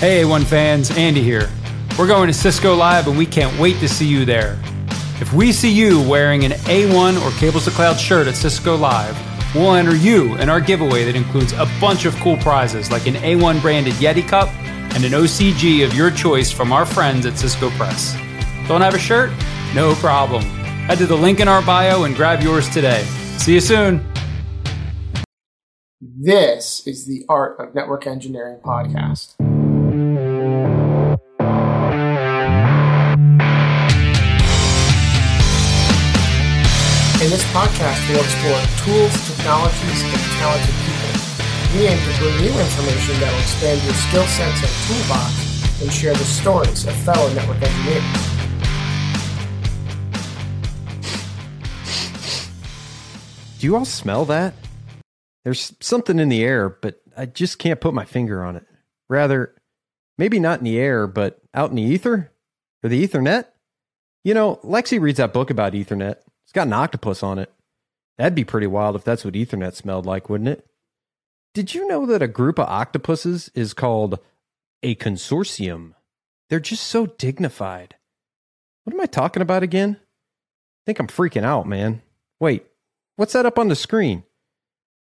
Hey A1 fans, Andy here. We're going to Cisco Live and we can't wait to see you there. If we see you wearing an A1 or Cables to Cloud shirt at Cisco Live, we'll enter you in our giveaway that includes a bunch of cool prizes like an A1 branded Yeti cup and an OCG of your choice from our friends at Cisco Press. Don't have a shirt? No problem. Head to the link in our bio and grab yours today. See you soon. This is the Art of Network Engineering podcast. In this podcast, we'll explore tools, technologies, and talented people. We aim to bring you information that will expand your skill sets and toolbox and share the stories of fellow network engineers. Do you all smell that? There's something in the air, but I just can't put my finger on it. Rather, maybe not in the air, but out in the ether or the Ethernet. You know, Lexi reads that book about Ethernet. It's got an octopus on it. That'd be pretty wild if that's what Ethernet smelled like, wouldn't it? Did you know that a group of octopuses is called a consortium? They're just so dignified. What am I talking about again? I think I'm freaking out, man. Wait, what's that up on the screen?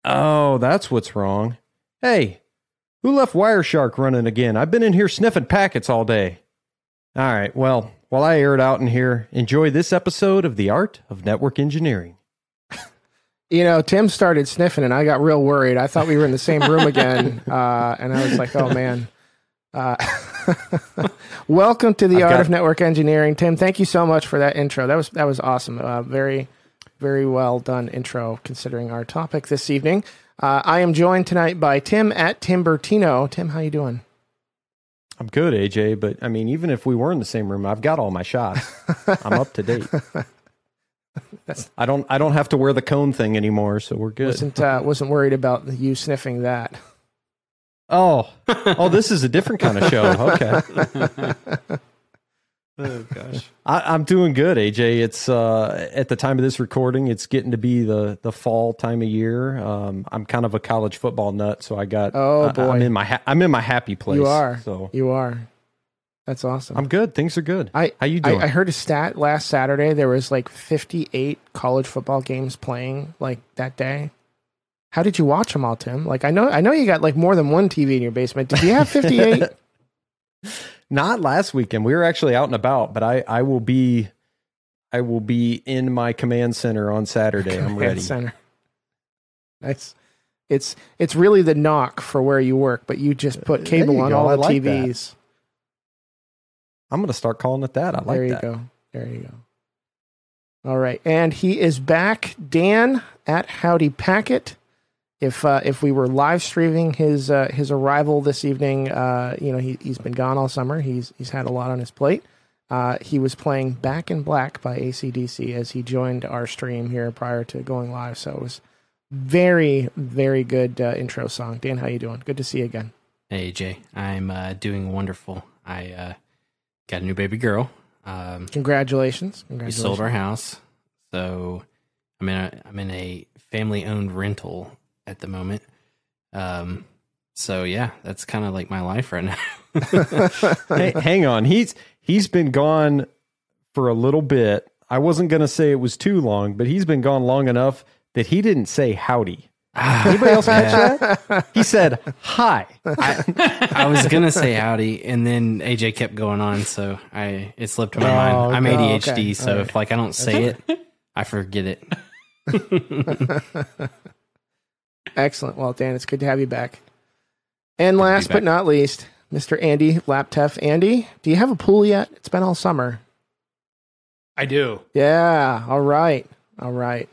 Oh, that's what's wrong. Hey, who left Wireshark running again? I've been in here sniffing packets all day. All right, well, while I air it out in here, enjoy this episode of The Art of Network Engineering. You know, Tim started sniffing, and I got real worried. I thought we were in the same room again, uh, and I was like, "Oh man." Uh, welcome to the I've Art of Network Engineering, Tim. Thank you so much for that intro. That was that was awesome. Uh, very, very well done intro considering our topic this evening. Uh, I am joined tonight by Tim at Timbertino. Tim, how you doing? I'm good, AJ, but I mean, even if we were in the same room, I've got all my shots. I'm up to date. That's- I don't I don't have to wear the cone thing anymore, so we're good. Wasn't uh, wasn't worried about you sniffing that. Oh, oh, this is a different kind of show. Okay. Oh gosh. I, I'm doing good, AJ. It's uh, at the time of this recording, it's getting to be the the fall time of year. Um, I'm kind of a college football nut, so I got. Oh, I- boy. I'm in my ha- I'm in my happy place. You are. So You are. That's awesome. I'm good. Things are good. I How you I, doing? I heard a stat last Saturday. There was like 58 college football games playing like that day. How did you watch them all, Tim? Like I know I know you got like more than one TV in your basement. Did you have 58? Not last weekend. We were actually out and about, but I I will be. I will be in my command center on Saturday. I'm Command ready. Center. Nice. It's it's really the NOC for where you work, but you just put cable on go. all I the like that. TVs. I'm going to start calling it that. I like that. there you that. go. There you go. All right, and he is back, Dan at Howdy Packet. If uh, if we were live streaming his uh, his arrival this evening, uh, you know he he's been gone all summer. He's he's had a lot on his plate. Uh, he was playing Back in Black by ACDC as he joined our stream here prior to going live. So it was very very good uh, intro song. Dan, how you doing? Good to see you again. Hey Jay, I'm uh, doing wonderful. I uh, got a new baby girl. Um, Congratulations! we sold our house, so I'm in a I'm in a family owned rental at the moment. Um, so yeah, that's kind of like my life right now. hey, hang on. He's he's been gone for a little bit. I wasn't going to say it was too long, but he's been gone long enough that he didn't say howdy. Anybody else catch that? He said hi. I, I was gonna say howdy, and then AJ kept going on, so I it slipped my Oh, mind. I'm oh, ADHD, okay. so All right. if like I don't say it, I forget it. Excellent. Well, Dan, it's good to have you back. And last but not least, Mr. Andy Lapteff. Andy, do you have a pool yet? It's been all summer. I do. Yeah. All right. All right.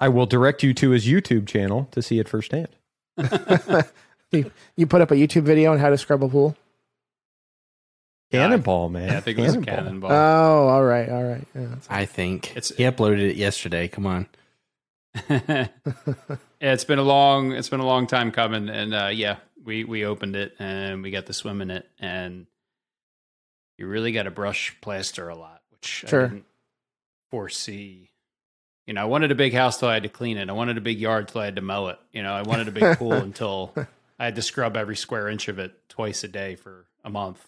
I will direct you to his YouTube channel to see it firsthand. You, you put up a YouTube video on how to scrub a pool? Cannonball, man. Yeah, I think it was a cannonball. Oh, all right. All right. Yeah, I think It's- he uploaded it yesterday. Come on. Yeah, it's been a long it's been a long time coming, and uh, yeah, we we opened it and we got to swim in it, and you really got to brush plaster a lot, which Sure. I didn't foresee. You know, I wanted a big house till I had to clean it. I wanted a big yard till I had to mow it. You know, I wanted a big pool until I had to scrub every square inch of it twice a day for a month.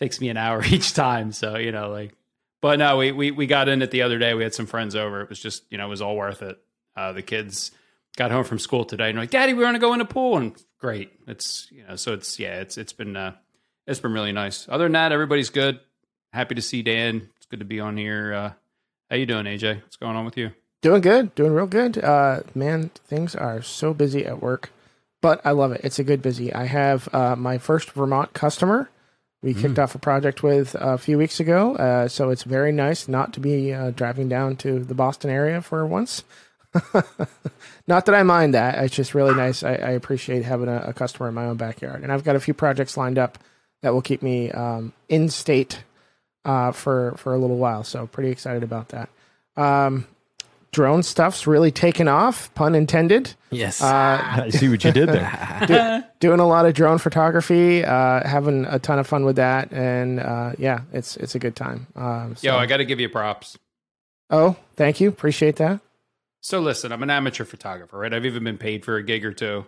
takes me an hour each time. So, you know, like, but no, we, we, we got in it the other day. We had some friends over. It was just, you know, it was all worth it. Uh, the kids got home from school today and like, Daddy, we want to go in the pool. And great. It's, you know, so it's, yeah, it's, it's been, uh, it's been really nice. Other than that, everybody's good. Happy to see Dan. It's good to be on here. Uh, how you doing, AJ? What's going on with you? Doing good, doing real good. Uh, man, things are so busy at work, but I love it. It's a good busy. I have uh, my first Vermont customer. We kicked off a project with a few weeks ago, uh, so it's very nice not to be uh, driving down to the Boston area for once. not that I mind that. It's just really nice. I, I appreciate having a, a customer in my own backyard, and I've got a few projects lined up that will keep me um, in state uh, for for a little while. So pretty excited about that. Um, drone stuff's really taken off, pun intended. Yes. Uh, I see what you did there. doing a lot of drone photography, uh, having a ton of fun with that, and uh, yeah, it's it's a good time. Um, so- Yo, I got to give you props. oh, thank you, appreciate that. So listen, I'm an amateur photographer, right? I've even been paid for a gig or two.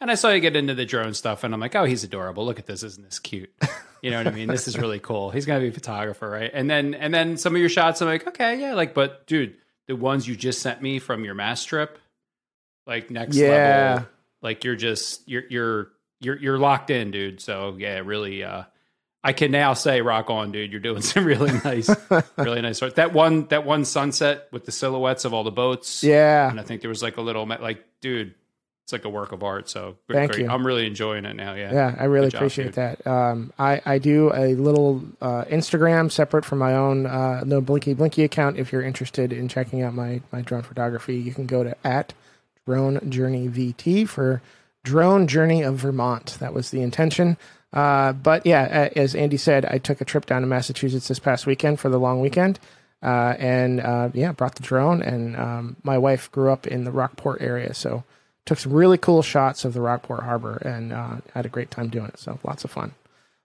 And I saw you get into the drone stuff, and I'm like, oh, he's adorable. Look at this, isn't this cute? You know what I mean? This is really cool. He's gonna be a photographer, right? And then and then some of your shots, I'm like, okay, yeah, like, but dude, the ones you just sent me from your mass trip, like next Yeah. level, like you're just you're you're you're you're locked in, dude. So yeah, really, uh, I can now say, rock on, dude. You're doing some really nice, really nice art. That one that one sunset with the silhouettes of all the boats, Yeah, and I think there was like a little like, dude, it's like a work of art. So Thank great. you. I'm really enjoying it now. Yeah, yeah, I really job, appreciate dude. that. Um, I I do a little uh, Instagram separate from my own uh, no Blinky Blinky account. If you're interested in checking out my my drone photography, you can go to at Drone Journey VT for Drone Journey of Vermont. That was the intention. Uh, but yeah, as Andy said, I took a trip down to Massachusetts this past weekend for the long weekend. Uh, and uh, yeah, brought the drone. And um, my wife grew up in the Rockport area, so took some really cool shots of the Rockport Harbor and uh, had a great time doing it. So lots of fun.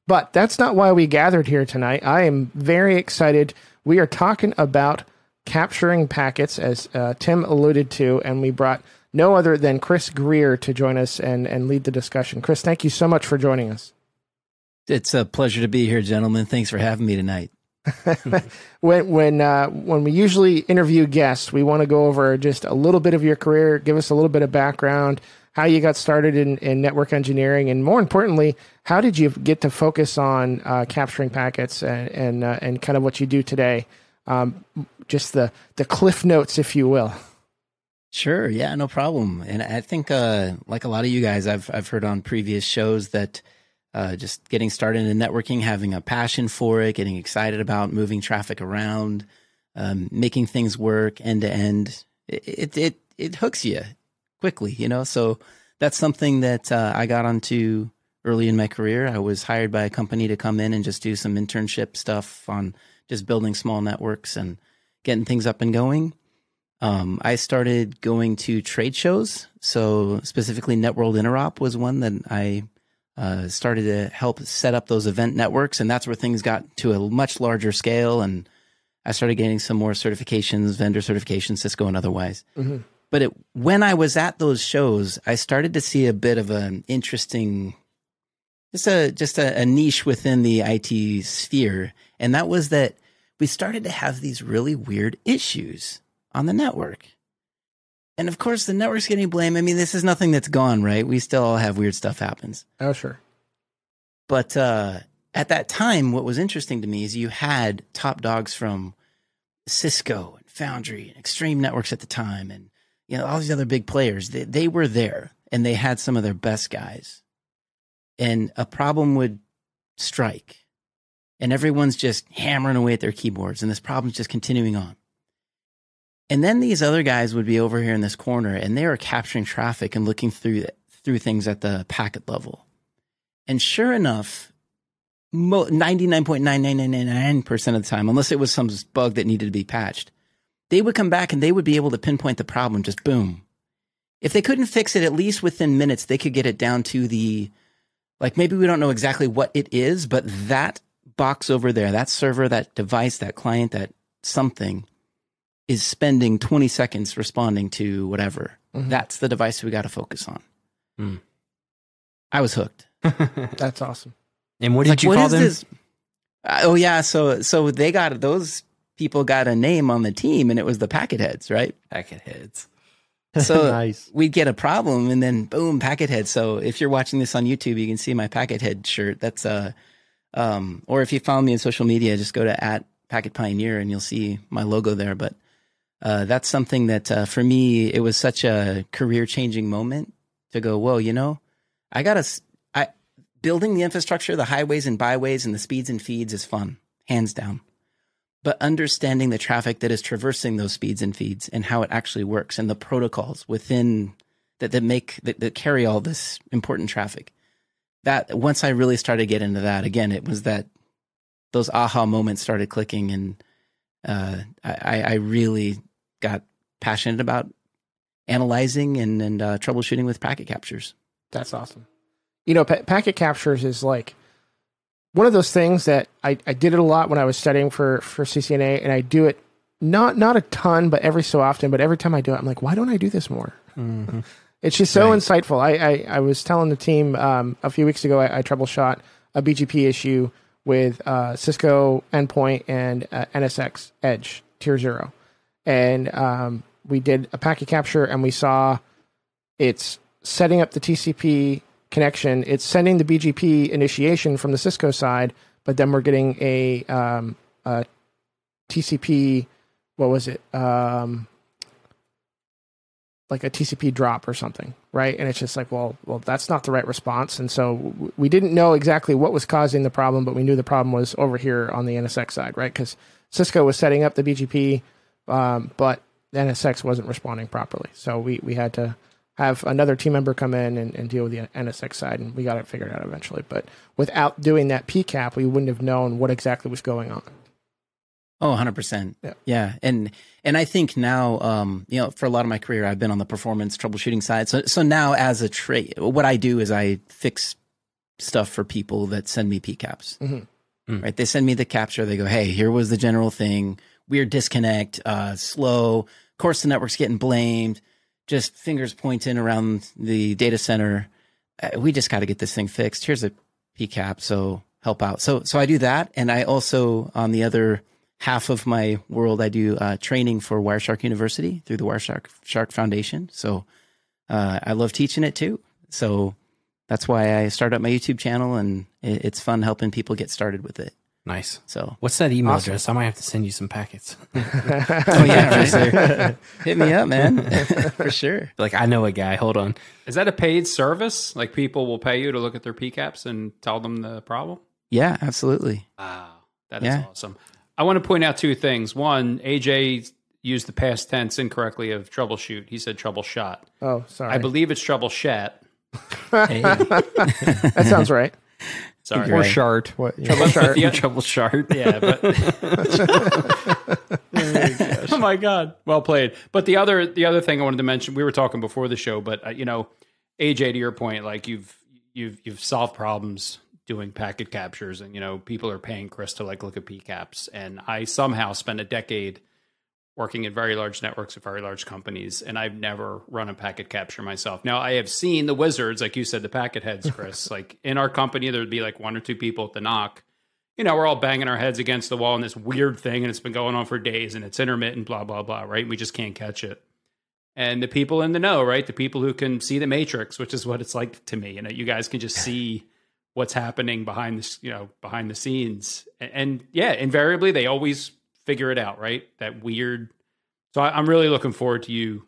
But that's not why we gathered here tonight. I am very excited. We are talking about capturing packets, as uh, Tim alluded to, and we brought no other than Chris Greer to join us and, and lead the discussion. Chris, thank you so much for joining us. It's a pleasure to be here, gentlemen. Thanks for having me tonight. when when uh, when we usually interview guests, we want to go over just a little bit of your career, give us a little bit of background, how you got started in, in network engineering, and more importantly, how did you get to focus on uh, capturing packets and and, uh, and kind of what you do today? Um, just the the cliff notes, if you will. Sure, yeah, no problem. And I think, uh, like a lot of you guys, I've I've heard on previous shows that uh, just getting started in networking, having a passion for it, getting excited about moving traffic around, um, making things work end to end, it it it, hooks you quickly, you know. So that's something that uh, I got onto early in my career. I was hired by a company to come in and just do some internship stuff on just building small networks and getting things up and going. Um, I started going to trade shows. So specifically, Networld Interop was one that I uh, started to help set up those event networks, and that's where things got to a much larger scale. And I started getting some more certifications, vendor certifications, Cisco and otherwise. But it, when I was at those shows, I started to see a bit of an interesting, just a just a, a niche within the IT sphere, and that was that we started to have these really weird issues on the network. And of course, the network's getting blamed. I mean, this is nothing that's gone, right? We still all have weird stuff happens. Oh, sure. But uh, at that time, what was interesting to me is you had top dogs from Cisco and Foundry and Extreme Networks at the time, and you know all these other big players. They, they were there, and they had some of their best guys. And a problem would strike, and everyone's just hammering away at their keyboards, and this problem's just continuing on. And then these other guys would be over here in this corner, and they were capturing traffic and looking through through things at the packet level. And sure enough, mo- 99.9999% of the time, unless it was some bug that needed to be patched, they would come back and they would be able to pinpoint the problem, just boom. If they couldn't fix it, at least within minutes, they could get it down to the, like maybe we don't know exactly what it is, but that box over there, that server, that device, that client, that something is spending 20 seconds responding to whatever. Mhm. That's the device we got to focus on. Hmm. I was hooked. That's awesome. And what did like, you call is them? this? Uh, oh yeah, so so they got those people got a name on the team, and it was the Packet Heads, right? Packet heads. So nice. we'd get a problem, and then boom, Packet Head. So if you're watching this on YouTube, you can see my Packet Head shirt. That's uh, um, or if you follow me on social media, just go to at Packet Pioneer, and you'll see my logo there. But uh, that's something that uh, for me, it was such a career changing moment to go. Whoa, you know, I got to. I building the infrastructure, the highways and byways, and the speeds and feeds is fun, hands down but understanding the traffic that is traversing those speeds and feeds and how it actually works and the protocols within that, that make that, that carry all this important traffic that once i really started to get into that again it was that those aha moments started clicking and uh, I, I really got passionate about analyzing and, and uh, troubleshooting with packet captures That's awesome. You know, pa- packet captures is like one of those things that I, I did it a lot when I was studying for for CCNA, and I do it not not a ton, but every so often. But every time I do it, I'm like, why don't I do this more? It's just so Right. insightful. I, I I was telling the team um, a few weeks ago I, I troubleshot a BGP issue with uh, Cisco endpoint and uh, NSX Edge Tier Zero, and um, we did a packet capture, and we saw it's setting up the TCP connection. It's sending the BGP initiation from the Cisco side, but then we're getting a, um, a TCP. What was it? Um, like a TCP drop or something, right? And it's just like, well, well, that's not the right response. And so we didn't know exactly what was causing the problem, but we knew the problem was over here on the NSX side, right? Because Cisco was setting up the BGP, um, but NSX wasn't responding properly. So we, we had to have another team member come in and, and deal with the NSX side, and we got it figured out eventually. But without doing that PCAP, we wouldn't have known what exactly was going on. Oh, 100%. Yeah. Yeah. And and I think now um you know, for a lot of my career I've been on the performance troubleshooting side. So so now as a trade what I do is I fix stuff for people that send me PCAPs. Mhm. Mm. Right? They send me the capture, they go, "Hey, here was the general thing. Weird disconnect, uh slow. Of course the network's getting blamed. Just fingers pointing around the data center. Uh, we just got to get this thing fixed. Here's a PCAP, so help out." So so I do that and I also on the other half of my world, I do uh, training for Wireshark University through the Wireshark Shark Foundation. So uh, I love teaching it too. So that's why I started up my YouTube channel, and it, it's fun helping people get started with it. Nice. So What's that email Awesome. address? I might have to send you some packets. oh yeah, right? hit me up, man, for sure. Like I know a guy. Hold on. Is that a paid service? Like people will pay you to look at their PCAPs and tell them the problem? Yeah, absolutely. Wow, that is Yeah. awesome. I want to point out two things. One, AJ used the past tense incorrectly of troubleshoot. He said troubleshot. Oh, sorry. I believe it's troubleshat. Hey, that sounds right. Sorry. You're Or shart. What, yeah. Troubleshart. You trouble chart. Yeah, but oh my god, well played. But the other the other thing I wanted to mention, we were talking before the show, but uh, you know, AJ, to your point, like you've you've you've solved problems doing packet captures, and you know, people are paying Chris to like look at PCAPs, and I somehow spent a decade working in very large networks at very large companies, and I've never run a packet capture myself. Now I have seen the wizards, like you said, the packet heads, Chris. like in our company, there would be like one or two people at the NOC you know, we're all banging our heads against the wall in this weird thing, and it's been going on for days, and it's intermittent, blah blah blah, right? We just can't catch it. And the people in the know, right? The people who can see the matrix, which is what it's like to me. You know, you guys can just see what's happening behind this, you know, behind the scenes, and, and yeah, invariably they always figure it out, right? That weird. So I, I'm really looking forward to you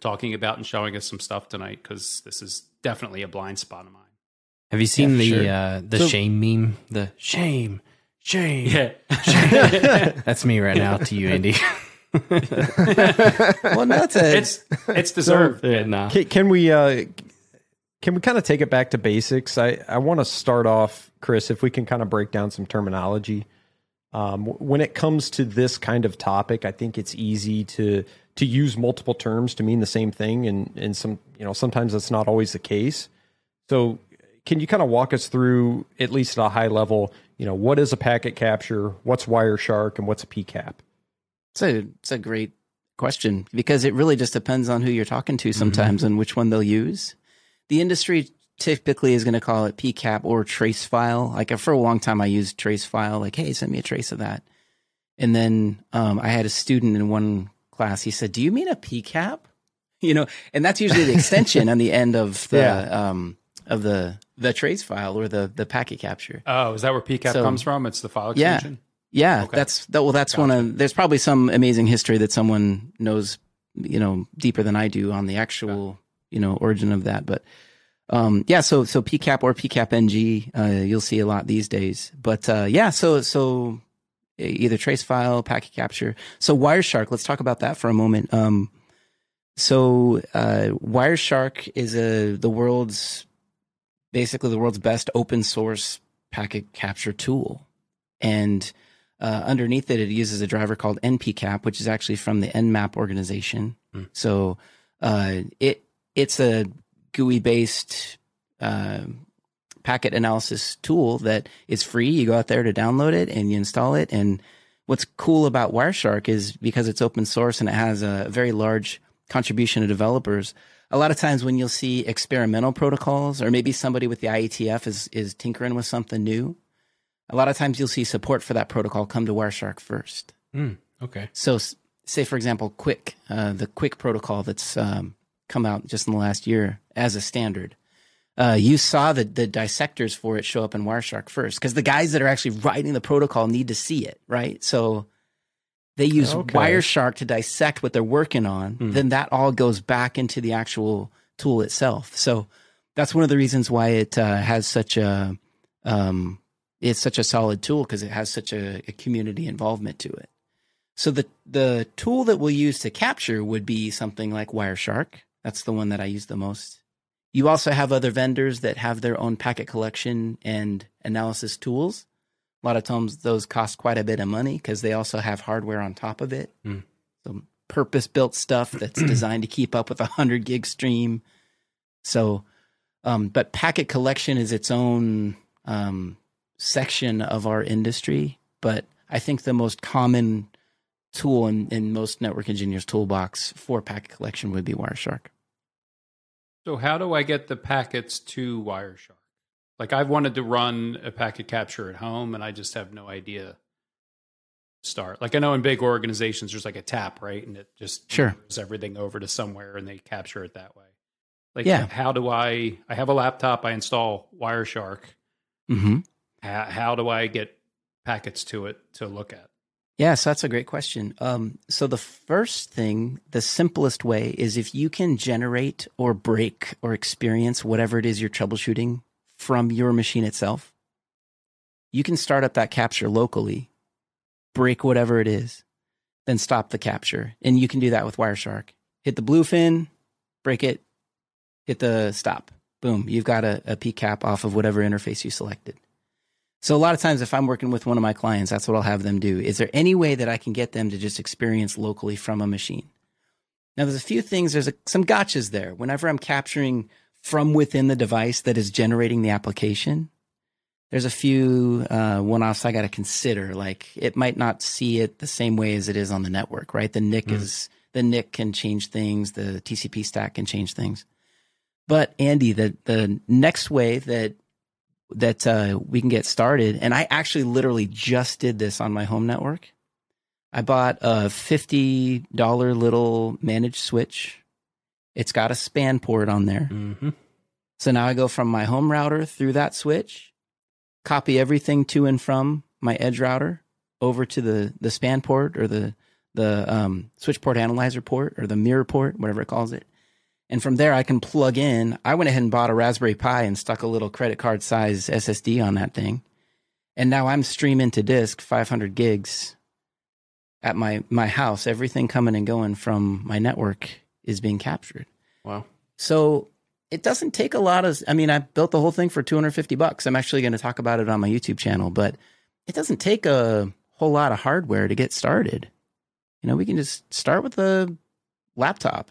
talking about and showing us some stuff tonight because this is definitely a blind spot of mine. Have you seen Yeah, the sure. uh, the So- shame meme? The shame, shame. Yeah. That's me right now to you, Andy. Well, no, it's it's it's deserved. yeah, nah. Can, can we uh, can we kind of take it back to basics? I, I want to start off, Chris, if we can kind of break down some terminology. Um, when it comes to this kind of topic, I think it's easy to to use multiple terms to mean the same thing, and and some you know sometimes that's not always the case. So, can you kind of walk us through at least at a high level? You know, what is a packet capture? What's Wireshark, and what's a PCAP? It's a it's a great question because it really just depends on who you're talking to sometimes and which one they'll use. The industry typically is going to call it PCAP or trace file. Like for a long time, I used trace file. Like, hey, send me a trace of that. And then um, I had a student in one class. He said, "Do you mean a PCAP?" You know, and that's usually the extension on the end of the Yeah. um, of the the trace file or the the packet capture. Oh, is that where PCAP So- comes from? It's the file Yeah. extension. Yeah, Okay. that's that. Well, that's one of. There's probably some amazing history that someone knows, you know, deeper than I do on the actual, you know, origin of that. But um, yeah, so so PCAP or PCAP NG, uh, you'll see a lot these days. But uh, yeah, so so either trace file, packet capture. So Wireshark, let's talk about that for a moment. Um, so uh, Wireshark is a the world's basically the world's best open source packet capture tool, and uh, underneath it, it uses a driver called npcap, which is actually from the Nmap organization. Hmm. So uh, it it's a GUI based uh, packet analysis tool that is free. You go out there to download it and you install it. And what's cool about Wireshark is because it's open source and it has a very large contribution of developers. A lot of times when you'll see experimental protocols, or maybe somebody with the IETF is is tinkering with something new, a lot of times you'll see support for that protocol come to Wireshark first. Hmm, okay. So, say for example, QUIC, uh, the QUIC protocol that's um, come out just in the last year as a standard. Uh, you saw the the dissectors for it show up in Wireshark first because the guys that are actually writing the protocol need to see it, right? So they use Okay. Wireshark to dissect what they're working on. Then that all goes back into the actual tool itself. So that's one of the reasons why it uh, has such a um, it's such a solid tool because it has such a, a community involvement to it. So the the tool that we'll use to capture would be something like Wireshark. That's the one that I use the most. You also have other vendors that have their own packet collection and analysis tools. A lot of times those cost quite a bit of money because they also have hardware on top of it. Hmm. Some purpose built stuff that's designed to keep up with a hundred gig stream. So, um, but packet collection is its own um, section of our industry. But I think the most common tool in, in most network engineers' toolbox for packet collection would be Wireshark. So how do I get the packets to Wireshark? Like I've wanted to run a packet capture at home and I just have no idea start. Like I know in big organizations there's like a tap, right? And it just Sure. moves everything over to somewhere and they capture it that way. Like Yeah. how do I I have a laptop, I install Wireshark. Mm-hmm. How, how do I get packets to it to look at? Yes, that's a great question. Um, so the first thing, the simplest way is if you can generate or break or experience whatever it is you're troubleshooting from your machine itself, you can start up that capture locally, break whatever it is, then stop the capture. And you can do that with Wireshark. Hit the blue fin, break it, hit the stop. Boom, you've got a, a PCAP off of whatever interface you selected. So a lot of times, if I'm working with one of my clients, that's what I'll have them do. Is there any way that I can get them to just experience locally from a machine? Now, there's a few things. There's a, some gotchas there. Whenever I'm capturing from within the device that is generating the application, there's a few uh, one-offs I got to consider. Like it might not see it the same way as it is on the network, right? The NIC is the NIC can change things. The TCP stack can change things. But Andy, the the next way that that uh, we can get started. And I actually literally just did this on my home network. I bought a $50 little managed switch. It's got a span port on there. Mm-hmm. So now I go from my home router through that switch, copy everything to and from my edge router over to the, the span port or the, the um, switch port analyzer port or the mirror port, whatever it calls it. And from there, I can plug in. I went ahead and bought a Raspberry Pi and stuck a little credit card size SSD on that thing. And now I'm streaming to disk 500 gigs at my, my house. Everything coming and going from my network is being captured. Wow. So it doesn't take a lot of, I mean, I built the whole thing for 250 bucks. I'm actually going to talk about it on my YouTube channel, but it doesn't take a whole lot of hardware to get started. You know, we can just start with a laptop.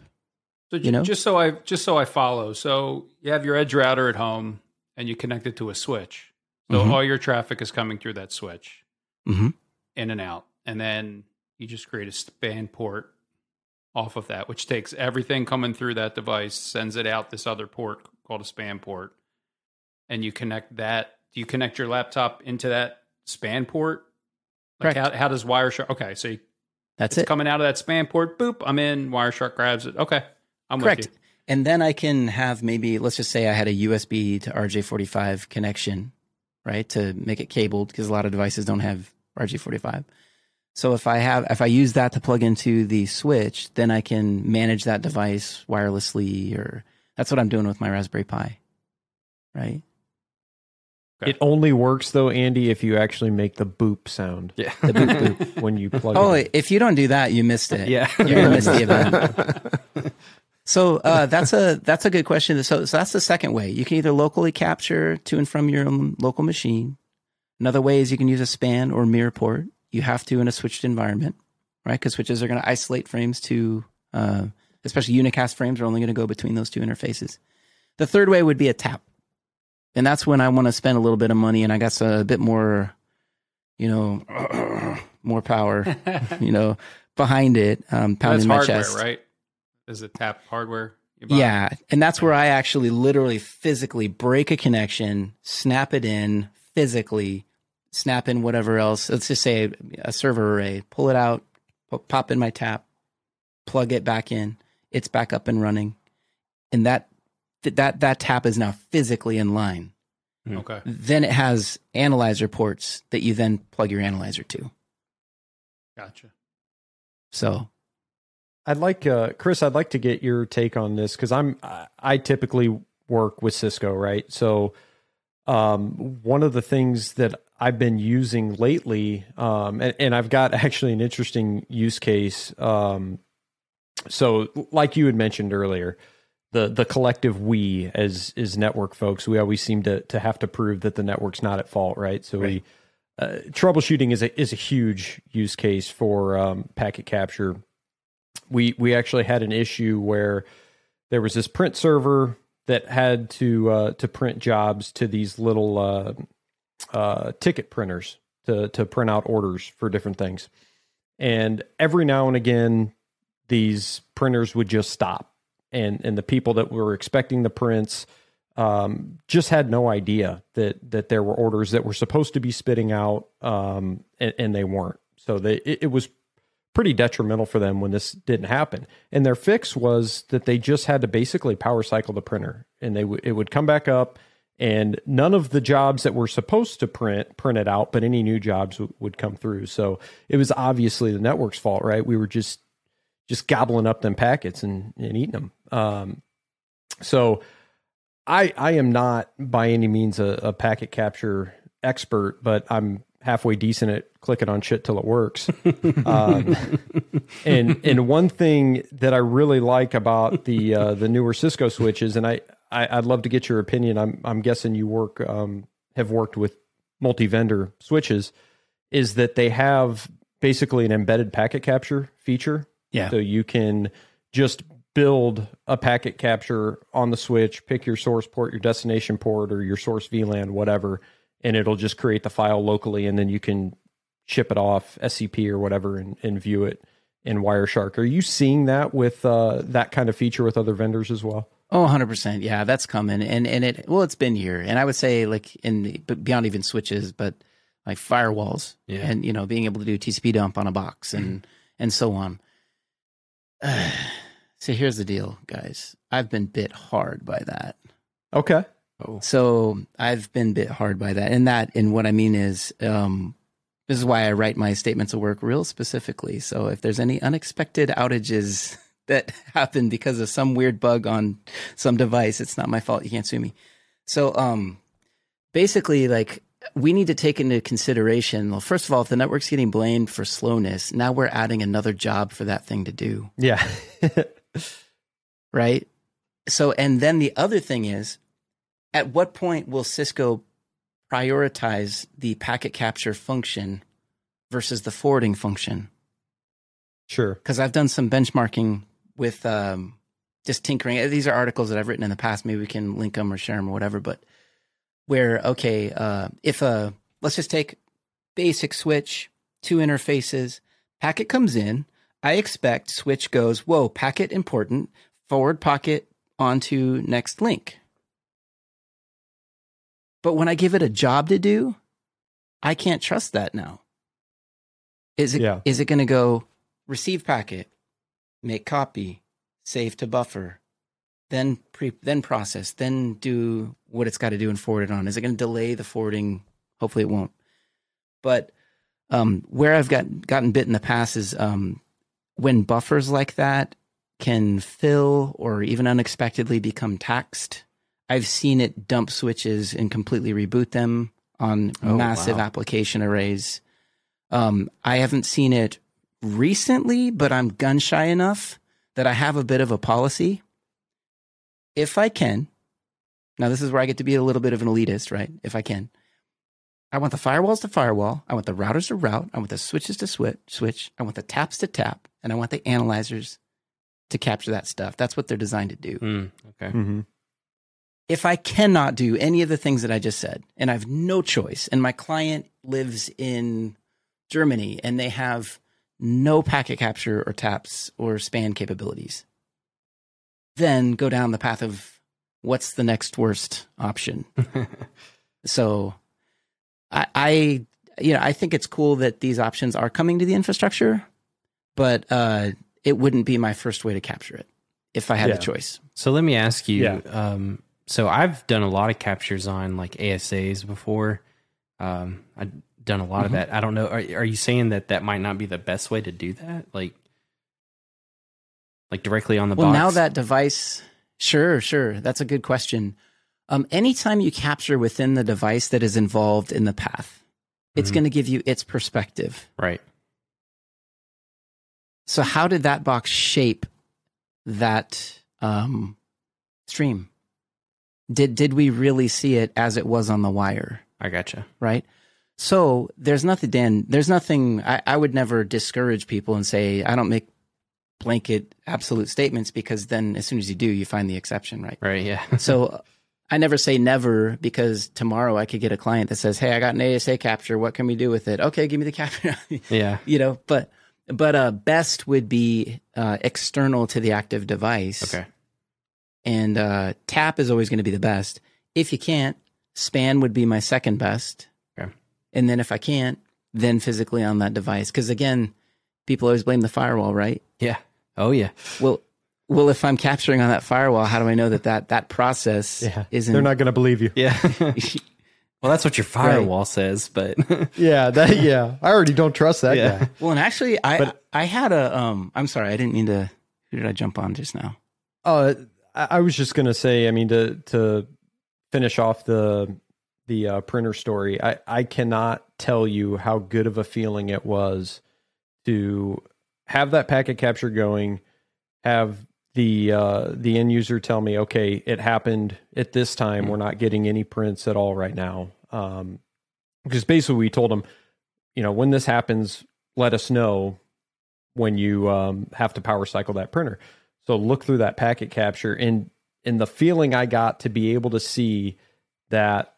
So You know? just so I just so I follow. So you have your edge router at home and you connect it to a switch. So Mhm. all your traffic is coming through that switch Mm-hmm. in and out. And then you just create a span port off of that, which takes everything coming through that device, sends it out this other port called a span port, and you connect that. Do you connect your laptop into that span port? Like Correct. how, how does Wireshark? Okay, so you, That's it's it. coming out of that span port. Boop, I'm in. Wireshark grabs it. Okay, I'm Correct. with you. And then I can have maybe, let's just say I had a USB to RJ45 connection, right? To make it cabled because a lot of devices don't have RJ45. So if I have, if I use that to plug into the switch, then I can manage that device wirelessly or that's what I'm doing with my Raspberry Pi, right? It only works though, Andy, if you actually make the boop sound Yeah. The boop boop. when you plug Oh, it. in. if you don't do that, you missed it. Yeah. You're going to miss the event. So uh, that's a that's a good question. So, so that's the second way. You can either locally capture to and from your own local machine. Another way is you can use a span or mirror port. You have to in a switched environment, right? Because switches are going to isolate frames to, uh, especially unicast frames are only going to go between those two interfaces. The third way would be a tap, and that's when I want to spend a little bit of money and I got a bit more, you know, more power, you know, behind it, um, That's pounding my hardware, chest. right? Is it tap hardware? Yeah, and that's where I actually literally physically break a connection, snap it in physically, snap in whatever else. Let's just say a, a server array, pull it out, pop in my tap, plug it back in. It's back up and running, and that that that tap is now physically in line. Hmm. Okay. Then it has analyzer ports that you then plug your analyzer to. Gotcha. So I'd like uh, Chris. I'd like to get your take on this because I'm I- typically work with Cisco, right? So, um, one of the things that I've been using lately, um, and, and I've got actually an interesting use case. Um, so, like you had mentioned earlier, the the collective we as as network folks, we always seem to to have to prove that the network's not at fault, right? So we uh, troubleshooting is a is a huge use case for um, packet capture we we actually had an issue where there was this print server that had to uh, to print jobs to these little uh, uh, ticket printers to to print out orders for different things, and every now and again these printers would just stop, and and the people that were expecting the prints um, just had no idea that that there were orders that were supposed to be spitting out, um, and, and they weren't. So they it, it was pretty detrimental for them when this didn't happen. And their fix was that they just had to basically power cycle the printer, and they w- it would come back up, and none of the jobs that were supposed to print printed out, but any new jobs w- would come through. So it was obviously the network's fault, right? We were just just gobbling up them packets and, and eating them. Um, so I I am not by any means a, a packet capture expert, but I'm halfway decent at clicking on shit till it works. Um, and and one thing that I really like about the uh, the newer Cisco switches, and I, I I'd love to get your opinion. I'm I'm guessing you work um, have worked with multi vendor switches, is that they have basically an embedded packet capture feature. Yeah. So you can just build a packet capture on the switch, pick your source port, your destination port, or your source VLAN, whatever, and it'll just create the file locally, and then you can ship it off SCP or whatever and, and view it in Wireshark. Are you seeing that with uh, that kind of feature with other vendors as well? Oh, 100%. Yeah, that's coming. And and it well, it's been here. And I would say like in the, but beyond even switches, but like firewalls Yeah. and you know, being able to do TCP dump on a box and and so on. so here's the deal, guys. I've been bit hard by that. Okay. Oh. So I've been bit hard by that. And that and what I mean is um this is why I write my statements of work real specifically. So if there's any unexpected outages that happen because of some weird bug on some device, it's not my fault. You can't sue me. So um basically like we need to take into consideration well first of all if the network's getting blamed for slowness, now we're adding another job for that thing to do Yeah. right? So, and then the other thing is, at what point will Cisco prioritize the packet capture function versus the forwarding function? sure. Because I've done some benchmarking with um, just tinkering. These are articles that I've written in the past. Maybe we can link them or share them or whatever. But where, okay, uh, if a, let's just take basic switch, two interfaces, packet comes in. I expect switch goes, whoa, packet important, forward pocket onto next link. But when I give it a job to do, I can't trust that now. Is it is Yeah. it going to go receive packet, make copy, save to buffer, then pre then process, then do what it's got to do and forward it on? Is it going to delay the forwarding? Hopefully, it won't. But um, where I've got gotten bit in the past is um, when buffers like that can fill or even unexpectedly become taxed. I've seen it dump switches and completely reboot them on Oh, massive wow. application arrays. Um, I haven't seen it recently, but I'm gun shy enough that I have a bit of a policy. If I can, now this is where I get to be a little bit of an elitist, right? If I can, I want the firewalls to firewall. I want the routers to route. I want the switches to switch. Switch. I want the taps to tap, and I want the analyzers to capture that stuff. That's what they're designed to do. Mm, okay. Mm-hmm. If I cannot do any of the things that I just said, and I have no choice, and my client lives in Germany and they have no packet capture or taps or span capabilities, then go down the path of what's the next worst option. So I, I you know, I think it's cool that these options are coming to the infrastructure, but uh, it wouldn't be my first way to capture it if I had Yeah. a choice. So let me ask you. Yeah. Um, so I've done a lot of captures on like ASAs before. Um, I've done a lot of Mhm. that. I don't know. Are, are you saying that that might not be the best way to do that? Like, like directly on the Well, box? now that device, sure, sure, that's a good question. Um, anytime you capture within the device that is involved in the path, it's Mhm. going to give you its perspective. right. So, how did that box shape that um, stream? Did did we really see it as it was on the wire? I gotcha. right? So there's nothing, Dan. There's nothing. I, I would never discourage people and say I don't make blanket absolute statements because then as soon as you do, you find the exception, right? Right. Yeah. so I never say never because tomorrow I could get a client that says, "Hey, I got an ASA capture. What can we do with it?" Okay, give me the capture. yeah. you know, but but uh, best would be uh, external to the active device Okay. And uh, tap is always going to be the best. If you can't, span would be my second best. Okay. And then if I can't, then physically on that device. Because again, people always blame the firewall, right? Yeah. Oh yeah. Well, well, if I'm capturing on that firewall, how do I know that that, that process Yeah. isn't? They're not going to believe you. Yeah. well, that's what your firewall says, but Yeah, that. Yeah, I already don't trust that Yeah. guy. well, and actually, I But- I had a um. I'm sorry, I didn't mean to. Who did I jump on just now? Uh, I was just gonna say. I mean, to to finish off the the uh, printer story, I I cannot tell you how good of a feeling it was to have that packet capture going, have the uh, the end user tell me, okay, it happened at this time. We're not getting any prints at all right now. Um, because basically we told them, you know, when this happens, let us know when you um, have to power cycle that printer. So look through that packet capture and and the feeling I got to be able to see that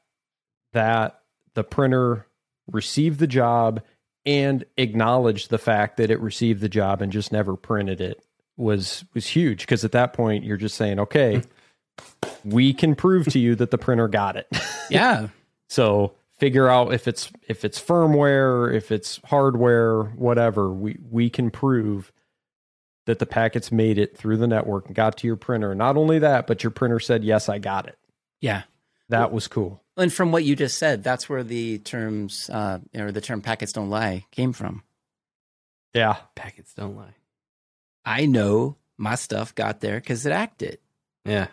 that the printer received the job and acknowledged the fact that it received the job and just never printed it was was huge because at that point you're just saying okay we can prove to you that the printer got it Yeah, so figure out if it's if it's firmware, if it's hardware, whatever. We we can prove that the packets made it through the network and got to your printer. Not only that, but your printer said, "Yes, I got it." yeah. That was cool. And from what you just said, that's where the terms uh, or the term "packets don't lie" came from. Yeah. packets don't lie. I know my stuff got there because it acted. Yeah.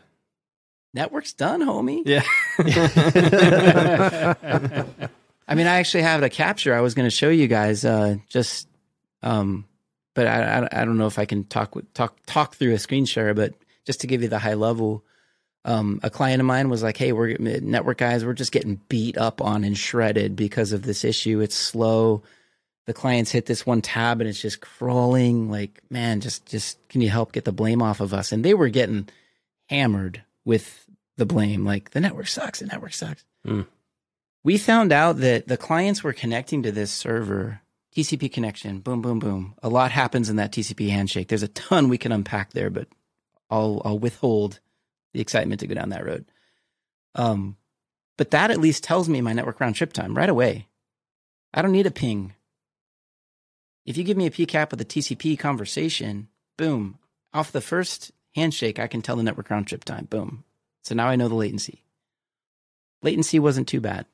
Network's done, homie. Yeah. I mean, I actually have a capture I was going to show you guys. Uh, just, um, but I, I, I don't know if I can talk talk talk through a screen share. But just to give you the high level, um, a client of mine was like, "Hey, we're network guys. We're just getting beat up on and shredded because of this issue. It's slow. The clients hit this one tab and it's just crawling. Like, man, just just can you help get the blame off of us?" And they were getting hammered with the blame. Like, the network sucks. The network sucks. Mm. We found out that the clients were connecting to this server, TCP connection, boom, boom, boom. A lot happens in that TCP handshake. There's a ton we can unpack there, but I'll I'll withhold the excitement to go down that road. Um, But that at least tells me my network round trip time right away. I don't need a ping. If you give me a PCAP with a TCP conversation, boom, off the first handshake, I can tell the network round trip time. Boom. So now I know the latency. Latency wasn't too bad.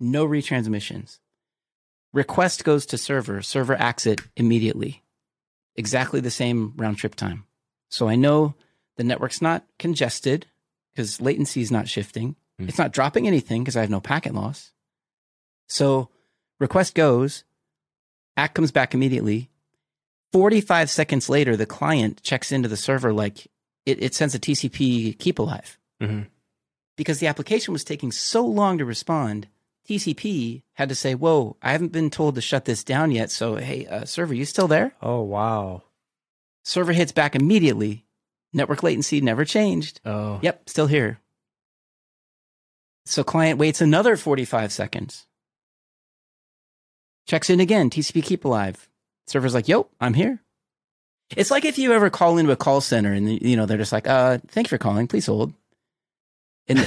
No retransmissions. Request goes to server, server ACKs it immediately. Exactly the same round trip time. So I know the network's not congested because latency is not shifting. Hmm. It's not dropping anything because I have no packet loss. So request goes, ACK comes back immediately. 45 seconds later, the client checks into the server like it, it sends a TCP keep alive Mhm. because the application was taking so long to respond. TCP had to say, "Whoa, I haven't been told to shut this down yet." So, hey, uh, server, you still there? Oh wow. Server hits back immediately. Network latency never changed. Oh, Yep, still here. So client waits another 45 seconds. Checks in again, TCP keep alive. Server's like, "Yo, I'm here." It's like if you ever call into a call center and you know they're just like, "Uh, thank you for calling. Please hold." And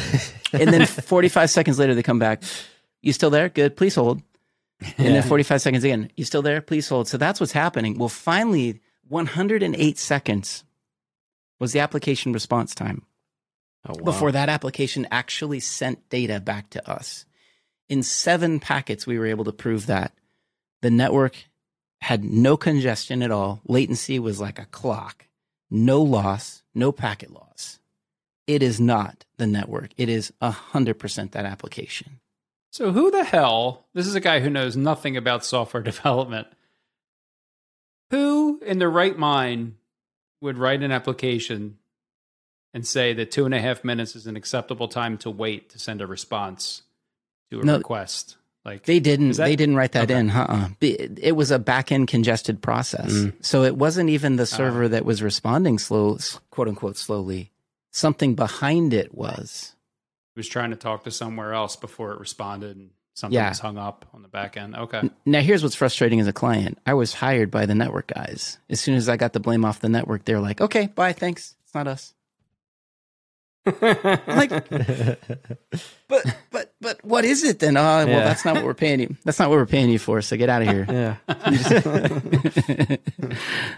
and then 45 seconds later they come back, "You still there? Good. Please hold." And then 45 seconds again, "You still there? Please hold." So that's what's happening. Well, finally 108 seconds was the application response time Oh, wow. before that application actually sent data back to us. In seven packets, we were able to prove that the network had no congestion at all. Latency was like a clock, no loss, no packet loss. It is not the network. It is 100% that application. So who the hell? This is a guy who knows nothing about software development. Who in their right mind would write an application and say that two and a half minutes is an acceptable time to wait to send a response to a No, request? Like They didn't. That- they didn't write that Okay. in. Uh-uh. It, was a back end congested process, Mm. so it wasn't even the server Ah. that was responding slow, quote unquote, slowly. Something behind it was. It was trying to talk to somewhere else before it responded and something Yeah. was hung up on the back end. Okay. Now, here's what's frustrating as a client. I was hired by the network guys. As soon as I got the blame off the network, they're like, "Okay, bye, thanks. It's not us." I'm like, but but but what is it then? Oh, well, Yeah. that's not what we're paying you. That's not what we're paying you for. So get out of here. Yeah.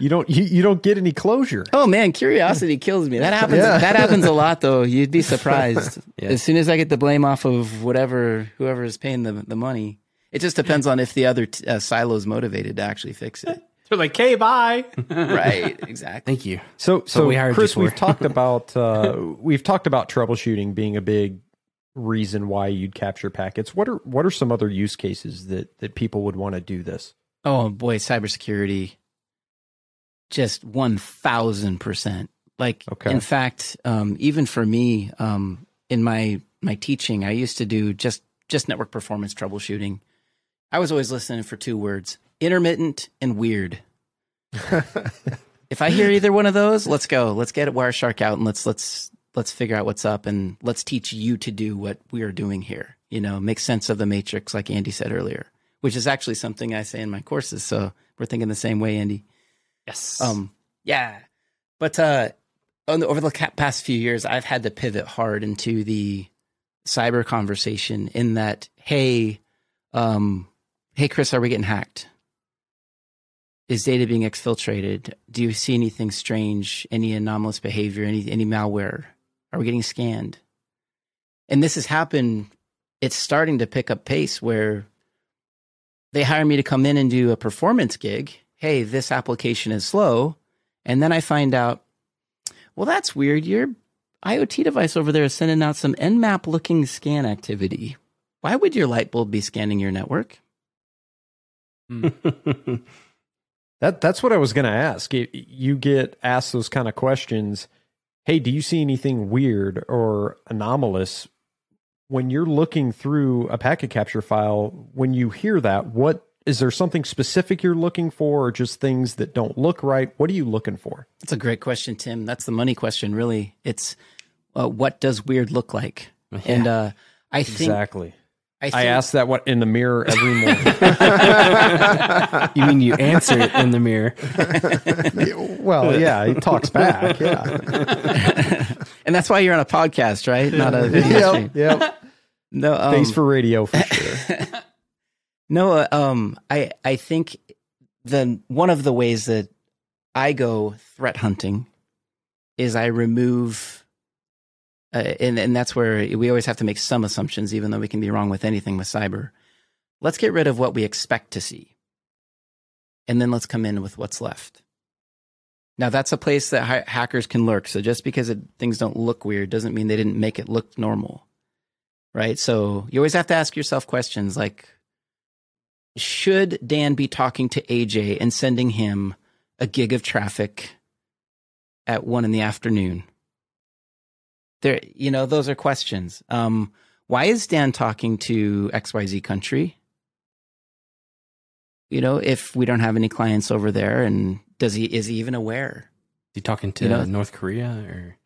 you don't you, you don't get any closure. Oh man, curiosity kills me. That happens. Yeah. That happens a lot, though. You'd be surprised. Yeah. As soon as I get the blame off of whatever, whoever is paying the the money, it just depends on if the other t- uh, silo's motivated to actually fix it. They're like, "Hey, bye." right. Exactly. Thank you. So so we hired Chris, for. we've talked about uh, we've talked about troubleshooting being a big reason why you'd capture packets. What are what are some other use cases that that people would want to do this? Oh boy, cybersecurity. Just one thousand percent. Like, Okay. in fact, um, even for me, um, in my my teaching, I used to do just just network performance troubleshooting. I was always listening for two words: intermittent and weird. if I hear either one of those, let's go. Let's get Wireshark out and let's let's let's figure out what's up and let's teach you to do what we are doing here. You know, make sense of the matrix, like Andy said earlier, which is actually something I say in my courses. So we're thinking the same way, Andy. Yes. Um, yeah, but uh, on the, over the past few years, I've had to pivot hard into the cyber conversation. In that, hey, um, hey, Chris, are we getting hacked? Is data being exfiltrated? Do you see anything strange? Any anomalous behavior? Any any malware? Are we getting scanned? And this has happened. It's starting to pick up pace where they hire me to come in and do a performance gig. Hey, this application is slow. And then I find out, well, that's weird. Your IoT device over there is sending out some Nmap looking scan activity. Why would your light bulb be scanning your network? Hmm. That that's what I was going to ask. It, you get asked those kind of questions. Hey, do you see anything weird or anomalous when you're looking through a packet capture file? When you hear that, what is there something specific you're looking for, or just things that don't look right? What are you looking for? That's a great question, Tim. That's the money question, really. It's uh, what does weird look like? And uh, I think exactly. I, think, I ask that what in the mirror every morning. you mean you answer it in the mirror? well, yeah, he talks back. Yeah. and that's why you're on a podcast, right? Not a video stream. yep. Yep. No, um, Face for radio for sure. no, uh, um, I I think the one of the ways that I go threat hunting is I remove, uh, and and that's where we always have to make some assumptions, even though we can be wrong with anything with cyber. Let's get rid of what we expect to see, and then let's come in with what's left. Now that's a place that ha- hackers can lurk. So just because it, things don't look weird doesn't mean they didn't make it look normal, right? So you always have to ask yourself questions like, should Dan be talking to AJ and sending him a gig of traffic at one in the afternoon? There, you know, those are questions. Um, why is Dan talking to XYZ country? You know, if we don't have any clients over there and does he is he even aware? Is he talking to You know- North Korea or?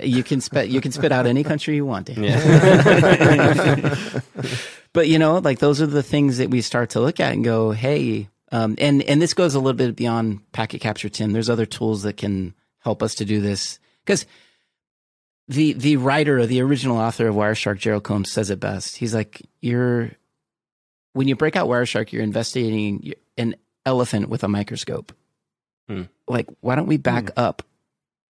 You can spit you can spit out any country you want, Dan. Yeah. but you know, like those are the things that we start to look at and go, hey, um, and and this goes a little bit beyond packet capture, Tim. There's other tools that can help us to do this because the the writer or the original author of Wireshark, Gerald Combs, says it best. He's like, you're when you break out Wireshark, you're investigating an elephant with a microscope. Hmm. Like, why don't we back up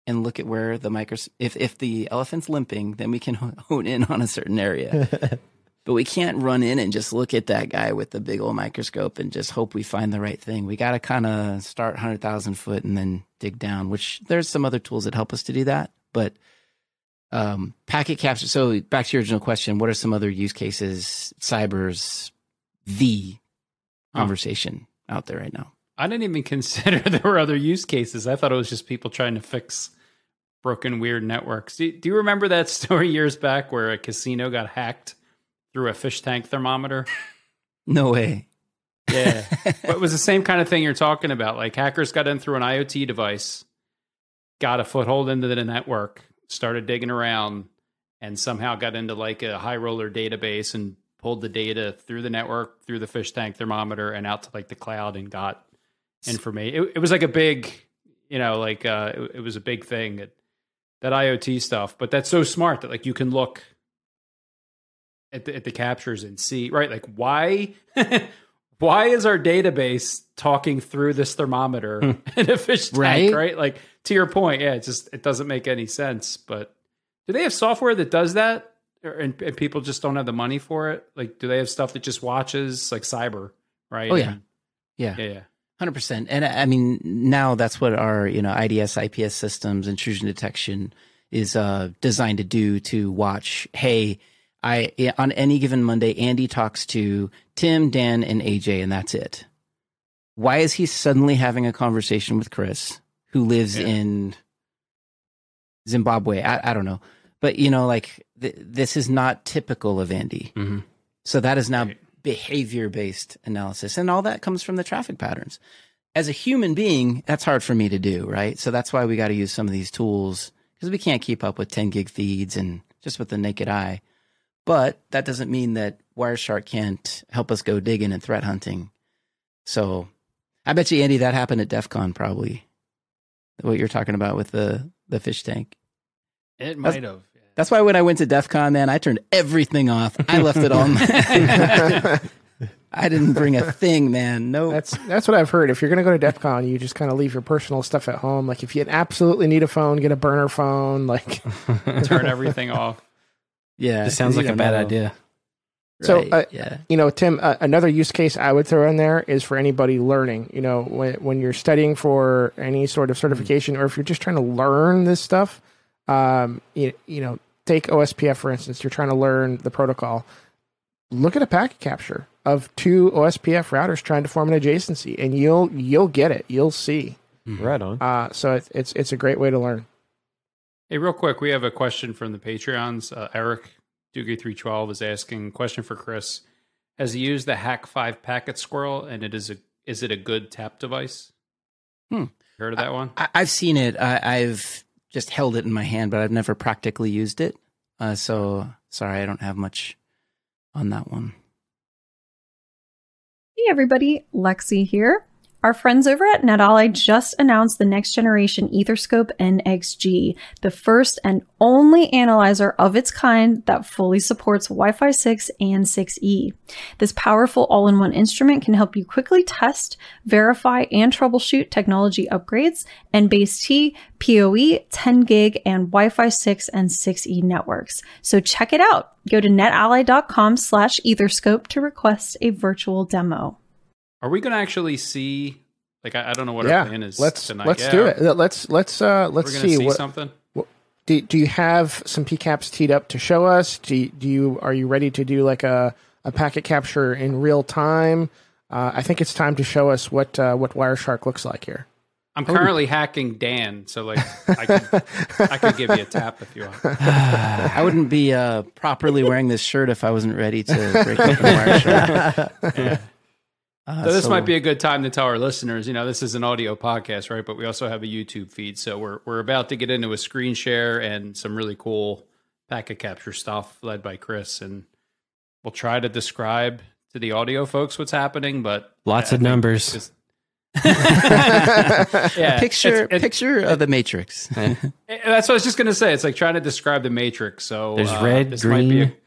and look at where the micros? If if the elephant's limping, then we can hone in on a certain area. But we can't run in and just look at that guy with the big old microscope and just hope we find the right thing. We got to kind of start 100,000 foot and then dig down, which there's some other tools that help us to do that. But um, packet capture. So back to your original question, what are some other use cases? Cyber's the conversation out there right now. I didn't even consider there were other use cases. I thought it was just people trying to fix broken, weird networks. Do, do you remember that story years back where a casino got hacked through a fish tank thermometer? No way. Yeah. but it was the same kind of thing you're talking about. Like hackers got in through an IoT device, got a foothold into the network, started digging around, and somehow got into like a high roller database and pulled the data through the network, through the fish tank thermometer, and out to like the cloud and got information. It, it was like a big, you know, like uh, it, it was a big thing that that IoT stuff. But that's so smart that like you can look at the, at the captures and see right like why why is our database talking through this thermometer in a fish tank Right? right like to your point yeah it just it doesn't make any sense but do they have software that does that or, and, and people just don't have the money for it like do they have stuff that just watches like cyber right Oh, yeah. And- Yeah. yeah yeah Hundred percent, and I I mean now that's what our you know IDS IPS systems intrusion detection is uh, designed to do to watch. Hey, I on any given Monday, Andy talks to Tim, Dan, and AJ, and that's it. Why is he suddenly having a conversation with Chris, who lives Yeah. in Zimbabwe? I, I don't know, but you know, like th- this is not typical of Andy. hmm So that is now Right. behavior based analysis. And all that comes from the traffic patterns. As a human being, that's hard for me to do, right? So that's why we got to use some of these tools because we can't keep up with 10 gig feeds and just with the naked eye. But that doesn't mean that Wireshark can't help us go digging and threat hunting. So I bet you, Andy, that happened at DEF CON probably. What you're talking about with the, the fish tank. it might have That's why when I went to DEF CON, man, I turned everything off. I left it on. I didn't bring a thing, man. No. That's that's what I've heard. If you're going to go to DEF CON, you just kind of leave your personal stuff at home. Like if you absolutely need a phone, get a burner phone. Like turn everything off yeah. This sounds like a bad know. idea. So, Right, uh, yeah. you know, Tim, uh, another use case I would throw in there is for anybody learning. You know, when when you're studying for any sort of certification, or if you're just trying to learn this stuff, um, you, you know, take OSPF for instance. You're trying to learn the protocol. Look at a packet capture of two OSPF routers trying to form an adjacency, and you'll you'll get it. You'll see. right on. Uh, so it's it's it's a great way to learn. Hey, real quick, we have a question from the Patreons. Uh, Eric Doogie three twelve is asking question for Chris: Has he used the Hak5 Packet Squirrel, and it is a is it a good tap device? Hmm. Heard of that one? I, I've seen it. I, I've just held it in my hand, but I've never practically used it. Uh, so sorry, I don't have much on that one. Hey everybody, Lexi here. Our friends over at NetAlly just announced the next generation EtherScope nXG, the first and only analyzer of its kind that fully supports Wi-Fi 6 and 6E. This powerful all-in-one instrument can help you quickly test, verify, and troubleshoot technology upgrades and base T, PoE, 10 gig, and Wi-Fi 6 and 6E networks. So check it out. Go to netally.com slash etherscope to request a virtual demo. Are we going to actually see? Like, I, I don't know what yeah, our plan is. let's tonight. let's Yeah, do it. Let's let's uh let's We're see see what something. do, do you have some PCAPs teed up to show us? Do you, do you are you ready to do like a, a packet capture in real time? Uh, I think it's time to show us what uh, what Wireshark looks like here. I'm currently hacking Dan, so like I could I could give you a tap if you want. I wouldn't be uh, properly wearing this shirt if I wasn't ready to break open Wireshark. Uh, So this so- might be a good time to tell our listeners, you know, this is an audio podcast, right? But we also have a YouTube feed, so we're we're about to get into a screen share and some really cool packet capture stuff led by Chris, and we'll try to describe to the audio folks what's happening, but Lots I of numbers. just- yeah, picture it's- it's- picture of the Matrix. That's what I was just gonna say. It's like trying to describe the Matrix. So There's uh, red, this might be a- green.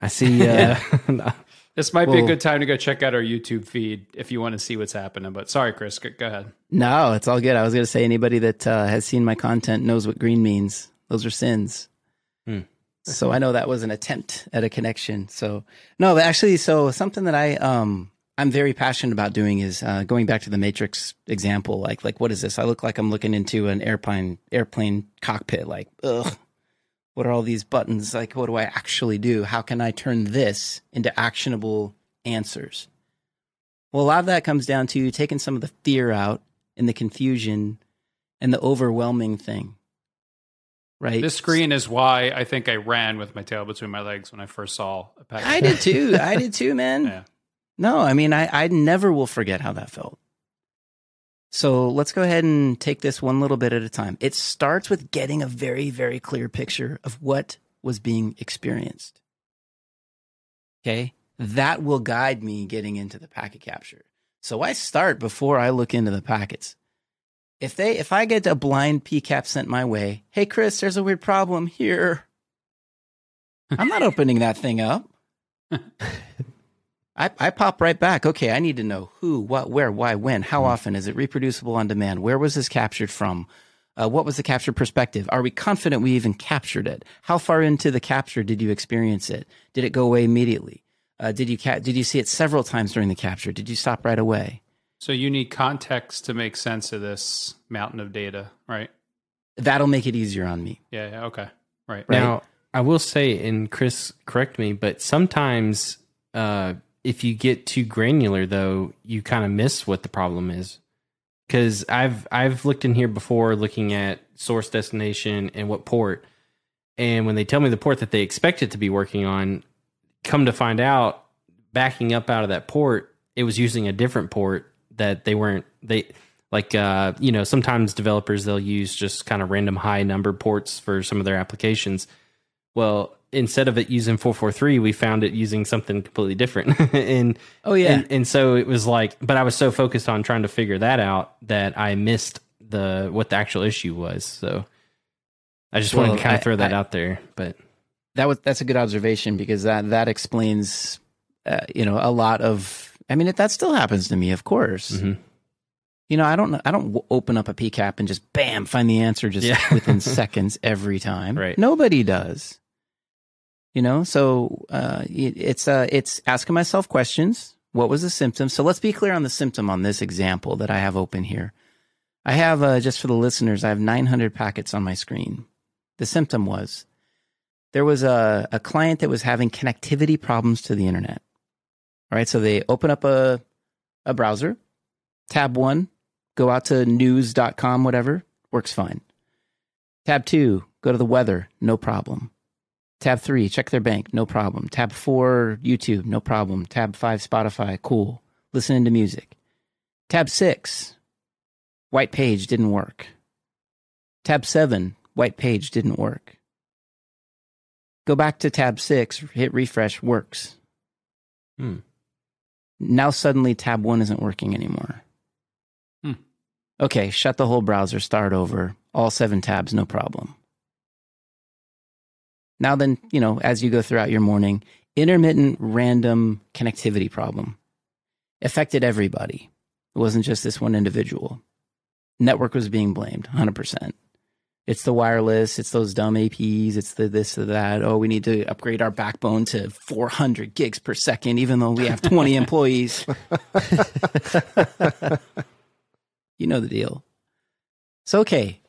I see. Uh, this might be a good time to go check out our YouTube feed if you want to see what's happening. But sorry, Chris, go, go ahead. no, it's all good. I was going to say anybody that uh, has seen my content knows what green means. Those are SYNs. Hmm. So I know that was an attempt at a connection. So no, but actually, so something that I um I'm very passionate about doing is uh, going back to the Matrix example. Like like what is this? I look like I'm looking into an airplane airplane cockpit. Like ugh, what are all these buttons? Like what do I actually do? How can I turn this into actionable answers? Well, a lot of that comes down to taking some of the fear out and the confusion and the overwhelming thing. Right. This screen is why I think I ran with my tail between my legs when I first saw a package. I did too. I did too, man. Yeah. No, I mean, I, I never will forget how that felt. So let's go ahead and take this one little bit at a time. It starts with getting a very, very clear picture of what was being experienced. Okay. That will guide me getting into the packet capture. So I start before I look into the packets. If they, if I get a blind PCAP sent my way, hey Chris, there's a weird problem here. I'm not opening that thing up. I, I pop right back. Okay, I need to know who, what, where, why, when, how often is it reproducible on demand? Where was this captured from? Uh, what was the capture perspective? Are we confident we even captured it? How far into the capture did you experience it? Did it go away immediately? Uh, did you ca- did you see it several times during the capture? Did you stop right away? So you need context to make sense of this mountain of data, right? That'll make it easier on me. Yeah. yeah okay. Right. Right. Now, I will say, and Chris, correct me, but sometimes uh, if you get too granular, though, you kind of miss what the problem is. Because I've I've looked in here before, looking at source destination and what port, and when they tell me the port that they expect it to be working on, come to find out, backing up out of that port, it was using a different port that they weren't they like uh you know sometimes developers they'll use just kind of random high number ports for some of their applications well instead of it using 443 we found it using something completely different and Oh yeah, and, and so it was like but i was so focused on trying to figure that out that i missed the what the actual issue was so i just wanted to kind I- of throw that I- out there but that was that's a good observation because that that explains uh, you know a lot of i mean it, that still happens to me of course Mhm. you know i don't i don't open up a pcap and just bam find the answer just Yeah. within seconds every time Right. nobody does you know so uh it- it's uh it's asking myself questions what was the symptom so let's be clear on the symptom on this example that i have open here i have uh just for the listeners i have 900 packets on my screen the symptom was there was a, a client that was having connectivity problems to the internet. All right, so they open up a, a browser, tab one, go out to news.com, whatever, works fine. Tab two, go to the weather, no problem. Tab three, check their bank, no problem. Tab four, YouTube, no problem. Tab five, Spotify, cool. Listening to music. Tab six, white page didn't work. Tab seven, white page didn't work. Go back to tab six, hit refresh, works. Hmm. Now suddenly tab one isn't working anymore. Hmm. Okay, shut the whole browser, start over, all seven tabs, no problem. Now, then, you know, as you go throughout your morning, intermittent random connectivity problem affected everybody. It wasn't just this one individual. Network was being blamed 100%. It's the wireless, it's those dumb APs, it's the this or that. Oh, we need to upgrade our backbone to 400 gigs per second, even though we have 20 employees. you know the deal. So, okay,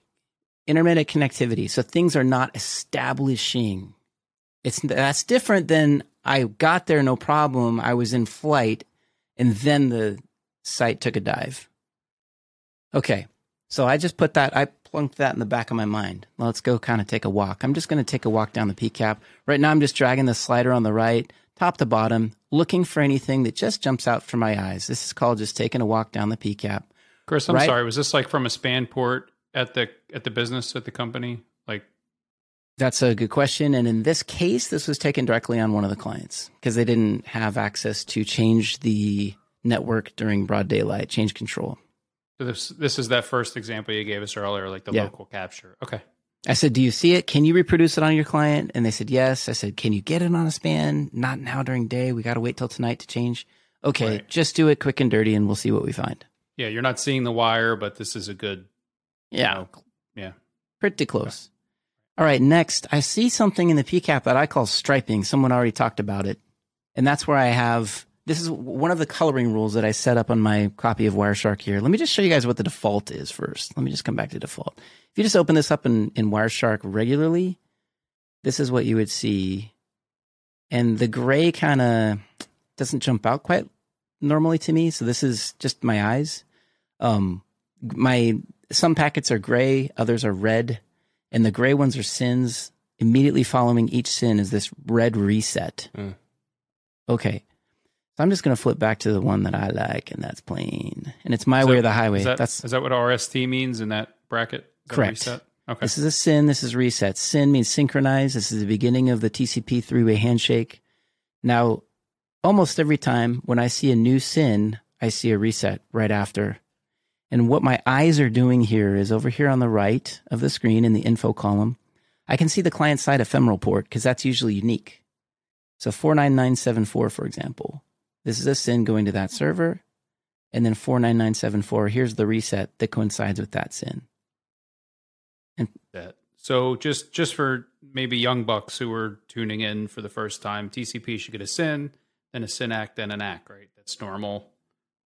intermittent connectivity. So things are not establishing. It's that's different than I got there no problem. I was in flight, and then the site took a dive. Okay, so I just put that. I plunked that in the back of my mind. Let's go kind of take a walk. I'm just going to take a walk down the PCAP. Right now, I'm just dragging the slider on the right, top to bottom, looking for anything that just jumps out from my eyes. This is called just taking a walk down the PCAP. Chris, I'm Right. sorry. Was this like from a span port at the at the business at the company? Like, That's a good question. And in this case, this was taken directly on one of the clients because they didn't have access to change the network during broad daylight, change control. so this this is that first example you gave us earlier, like the Yeah. local capture. Okay. I said, Do you see it? Can you reproduce it on your client? And they said, Yes. I said, Can you get it on a span? Not now during day. We got to wait till tonight to change. Okay, Right. just do it quick and dirty and we'll see what we find. Yeah, you're not seeing the wire, but this is a good. you know, yeah. Pretty close. All right, next, I see something in the PCAP that I call striping. Someone already talked about it. And that's where I have this is one of the coloring rules that I set up on my copy of Wireshark here. Let me just show you guys what the default is first. Let me just come back to default. If you just open this up in, in Wireshark regularly, this is what you would see. And the gray kind of doesn't jump out quite normally to me. So this is just my eyes. Um, my some packets are gray, others are red, and the gray ones are SYNs. Immediately following each SYN is this red reset. Mm. Okay. So I'm just going to flip back to the one that I like, and that's plain. And it's my Is way that- or the highway. Is that, that's is that what RST means in that bracket? That Correct. reset? Okay. This is a SYN. This is reset. SYN means synchronize. This is the beginning of the TCP three way handshake. Now, almost every time when I see a new SYN, I see a reset right after. And what my eyes are doing here is over here on the right of the screen in the info column, I can see the client side ephemeral port because that's usually unique. So 49974, for example, this is a SYN going to that server. And then 49974, here's the reset that coincides with that SYN. that. So just just for maybe young bucks who are tuning in for the first time, TCP should get a SYN, then a SYN-ACK, then an ACK, right? That's normal.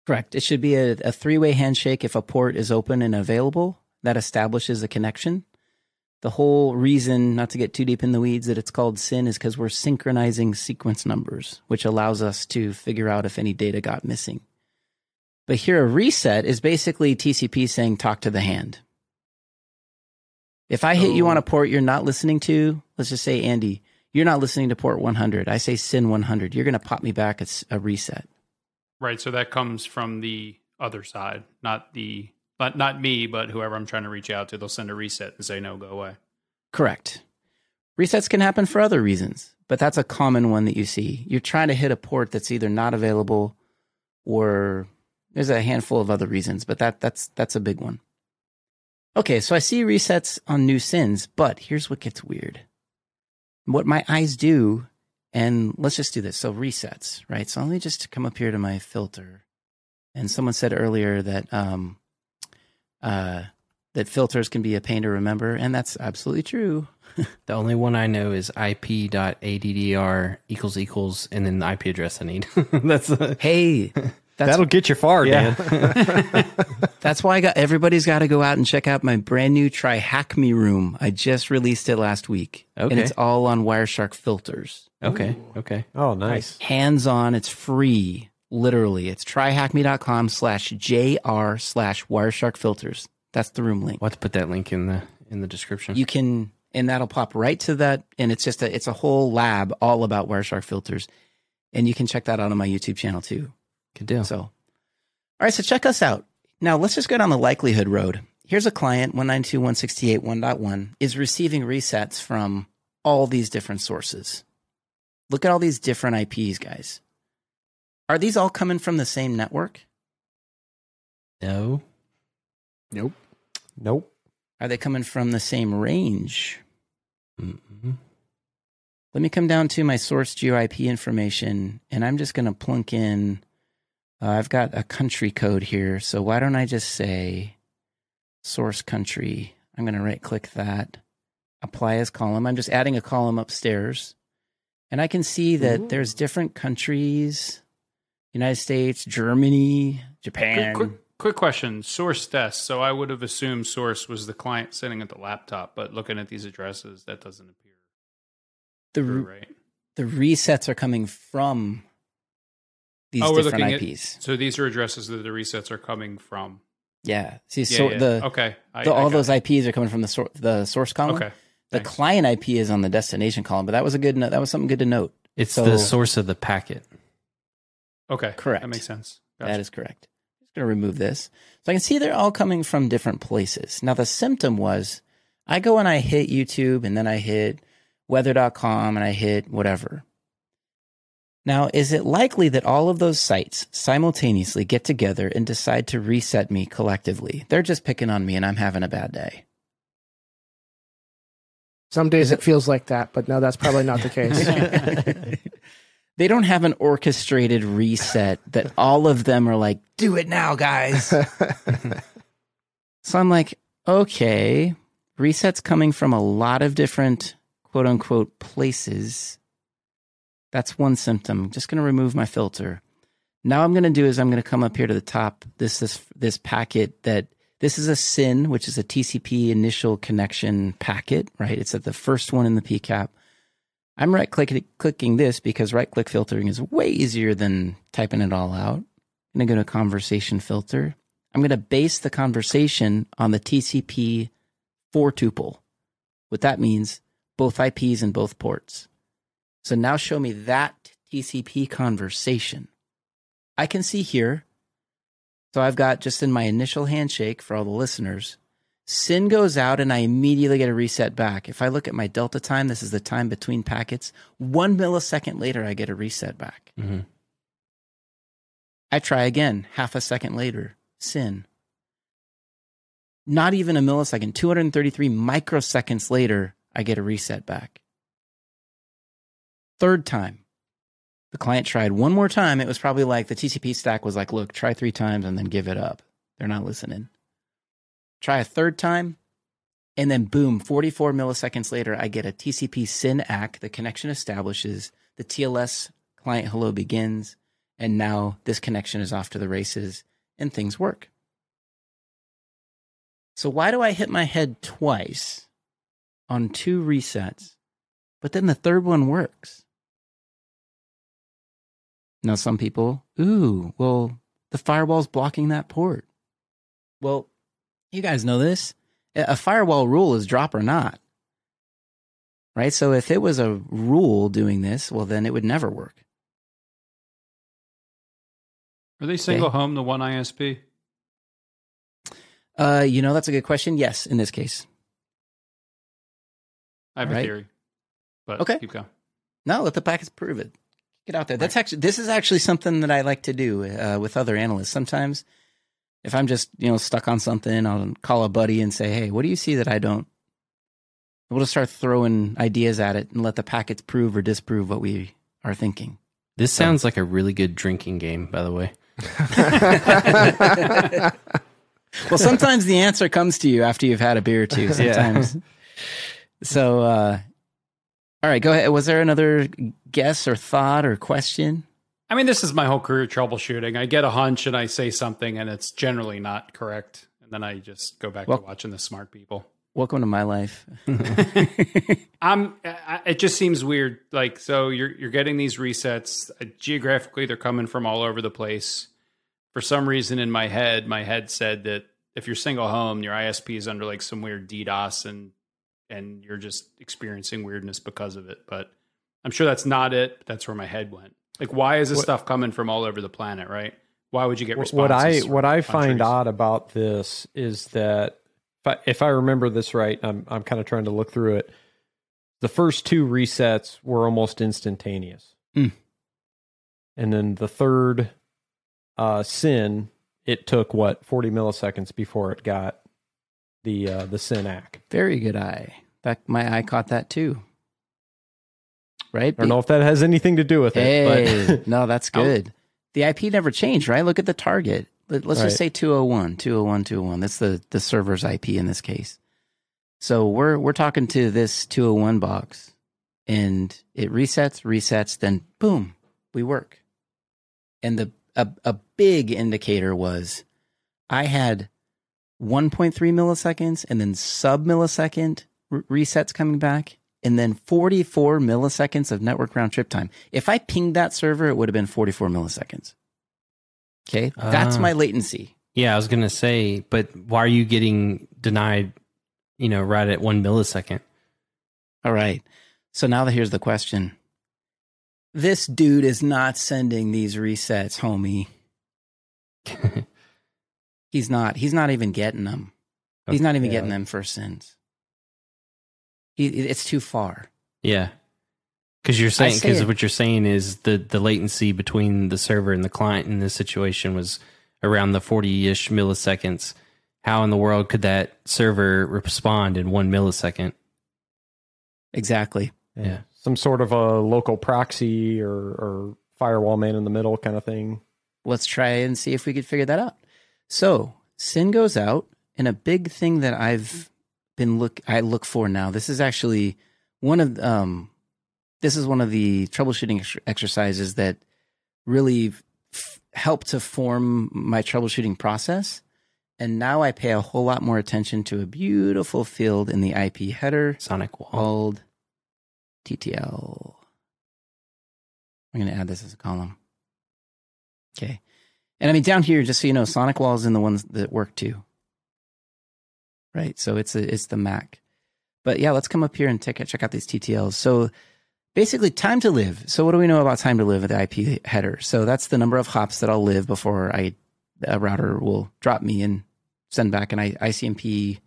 Correct. It should be a, a three way handshake if a port is open and available. That establishes a connection. The whole reason, not to get too deep in the weeds, that it's called SYN is because we're synchronizing sequence numbers, which allows us to figure out if any data got missing. But here, a reset is basically TCP saying, talk to the hand. If I hit you on a oh. port you're not listening to, let's just say, Andy, you're not listening to port 100. I say SYN 100. You're going to pop me back It's a reset. Right. So that comes from the other side, not the not not me, but whoever I'm trying to reach out to. They'll send a reset and say no, go away. Correct. Resets can happen for other reasons, but that's a common one that you see. You're trying to hit a port that's either not available or there's a handful of other reasons, but that that's that's a big one. Okay, so I see resets on new SYNs, but here's what gets weird. What my eyes do, and let's just do this. So resets, right? So let me just come up here to my filter. And someone said earlier that um uh that filters can be a pain to remember, and that's absolutely true. The only one I know is ip.addr equals equals and then the IP address I need. That's uh, Hey, that's That'll get you far, yeah. Dan. that's why I got everybody's got to go out and check out my brand new TryHackMe room. I just released it last week, and it's all on Wireshark filters. okay. Okay. Oh, nice. Hands on, it's free. Literally, it's tryhackme.com slash jr slash Wireshark filters. That's the room link. We'll have to put that link in the in the description. You can, and that'll pop right to that. And it's just a, it's a whole lab all about Wireshark filters, and you can check that out on my YouTube channel too. Good deal. So, all right, so check us out. Now, let's just go down the likelihood road. Here's a client, 192.168.1.1, is receiving resets from all these different sources. Look at all these different IPs, guys. Are these all coming from the same network? no. Nope. Nope. Are they coming from the same range? Mm-hmm. Let me come down to my source GeoIP information, and I'm just going to plunk in. Uh, I've got a country code here, so why don't I just say source country? I'm going to right click that, apply as column. I'm just adding a column upstairs, and I can see that Ooh. there's different countries: United States, Germany, Japan. Quick, quick, quick question. Source test. So I would have assumed source was the client sitting at the laptop, but looking at these addresses, that doesn't appear The re- right? the resets are coming from these Oh, we're different looking at- IPs. So these are addresses that the resets are coming from. yeah. See, Yeah, so yeah. the, okay, I, the I all got those it. IPs are coming from the sor- the source column. Okay, The thanks. client IP is on the destination column, but that was a good no- that was something good to note. It's So- the source of the packet. okay, Correct. That makes sense. That Gotcha. is correct. I'm just going to remove this. So I can see they're all coming from different places. Now the symptom was I go and I hit YouTube and then I hit weather.com and I hit whatever. Now, is it likely that all of those sites simultaneously get together and decide to reset me collectively? They're just picking on me and I'm having a bad day. Some days it feels like that, but no, that's probably not the case. they don't have an orchestrated reset that all of them are like, do it now, guys. so I'm like, okay, resets coming from a lot of different quote unquote places. That's one symptom. Just going to remove my filter. Now I'm going to do is I'm going to come up here to the top. This this this packet that this is a SYN, which is a TCP initial connection packet, right? It's at the first one in the PCAP. I'm right clicking clicking this because right click filtering is way easier than typing it all out. I'm going to go to conversation filter. I'm going to base the conversation on the TCP four tuple. What that means, both IPs and both ports. So now show me that TCP conversation. I can see here. So I've got just in my initial handshake for all the listeners, SYN goes out and I immediately get a reset back. If I look at my delta time, this is the time between packets. One millisecond later, I get a reset back. Mhm. I try again, half a second later, SYN. Not even a millisecond, 233 microseconds later, I get a reset back. Third time, the client tried one more time. It was probably like the TCP stack was like, look, try three times and then give it up. They're not listening. Try a third time, and then boom, 44 milliseconds later, I get a TCP SYN ACK. The connection establishes, the TLS client hello begins, and now this connection is off to the races and things work. So, why do I hit my head twice on two resets, but then the third one works? Now, some people, ooh, well, the firewall's blocking that port. Well, you guys know this. A firewall rule is drop or not. Right? So if it was a rule doing this, well, then it would never work. Are they single home the one ISP? Uh, you know, that's a good question. Yes, in this case. I have a Right. theory, but Okay. keep going. No, let the packets prove it. Get out there. That's actually this is actually something that I like to do uh, with other analysts. Sometimes, if I'm just you know stuck on something, I'll call a buddy and say, "Hey, what do you see that I don't?" We'll just start throwing ideas at it and let the packets prove or disprove what we are thinking. This sounds like a really good drinking game, by the way. well, sometimes the answer comes to you after you've had a beer or two. Sometimes. So, uh, all right, go ahead. Was there another guess or thought or question? I mean, this is my whole career troubleshooting. I get a hunch and I say something, and it's generally not correct, and then I just go back Well- to watching the smart people. Welcome to my life. I'm. I, it just seems weird. Like, so you're you're getting these resets uh, geographically. They're coming from all over the place. For some reason, in my head, my head said that if you're single home, your ISP is under like some weird DDoS, and and you're just experiencing weirdness because of it. But I'm sure that's not it. That's where my head went. Like, why is this What- stuff coming from all over the planet? Right? Why would you get responses? what I what I find odd about this is that if I, if I remember this right, I'm I'm kind of trying to look through it. The first two resets were almost instantaneous, Mm. and then the third uh, SYN it took what 40 milliseconds before it got the uh, the SYN-ACK. Very good eye. That my eye caught that too. Right? I don't know if that has anything to do with it, but no, that's good. The IP never changed, right? Look at the target. Let- Let's Right. just say 201, 201, 201. That's the the server's IP in this case. So we're we're talking to this 201 box and it resets, resets, then boom, we work. And the a, a big indicator was I had 1.3 milliseconds and then sub millisecond r- resets coming back and then 44 milliseconds of network round trip time. If I pinged that server, it would have been 44 milliseconds. Okay. That's Ah. my latency. Yeah, I was gonna say, but why are you getting denied? You know, right at one millisecond. All right. So now that here's the question. This dude is not sending these resets, homie. He's not. He's not even getting them. He's not even Yeah. getting them for SYNs. He, it's too far. Yeah, because you're saying because it- what you're saying is the the latency between the server and the client in this situation was around the 40 ish milliseconds. How in the world could that server respond in one millisecond? Exactly. Yeah. some sort of a local proxy or, or firewall man in the middle kind of thing. let's try and see if we could figure that out. So SYN goes out, and a big thing that I've been look I look for now. This is actually one of um, this is one of the troubleshooting ex- exercises that really f- help to form my troubleshooting process. And now I pay a whole lot more attention to a beautiful field in the IP header SonicWall. called TTL. I'm going to add this as a column. Okay. And I mean, down here, just so you know, SonicWall is in the ones that work too. Right. So it's a, it's the Mac. But yeah, let's come up here and take, check out these TTLs. So basically, time to live. So what do we know about time to live at the IP header? So that's the number of hops that I'll live before I a router will drop me and send back an ICMP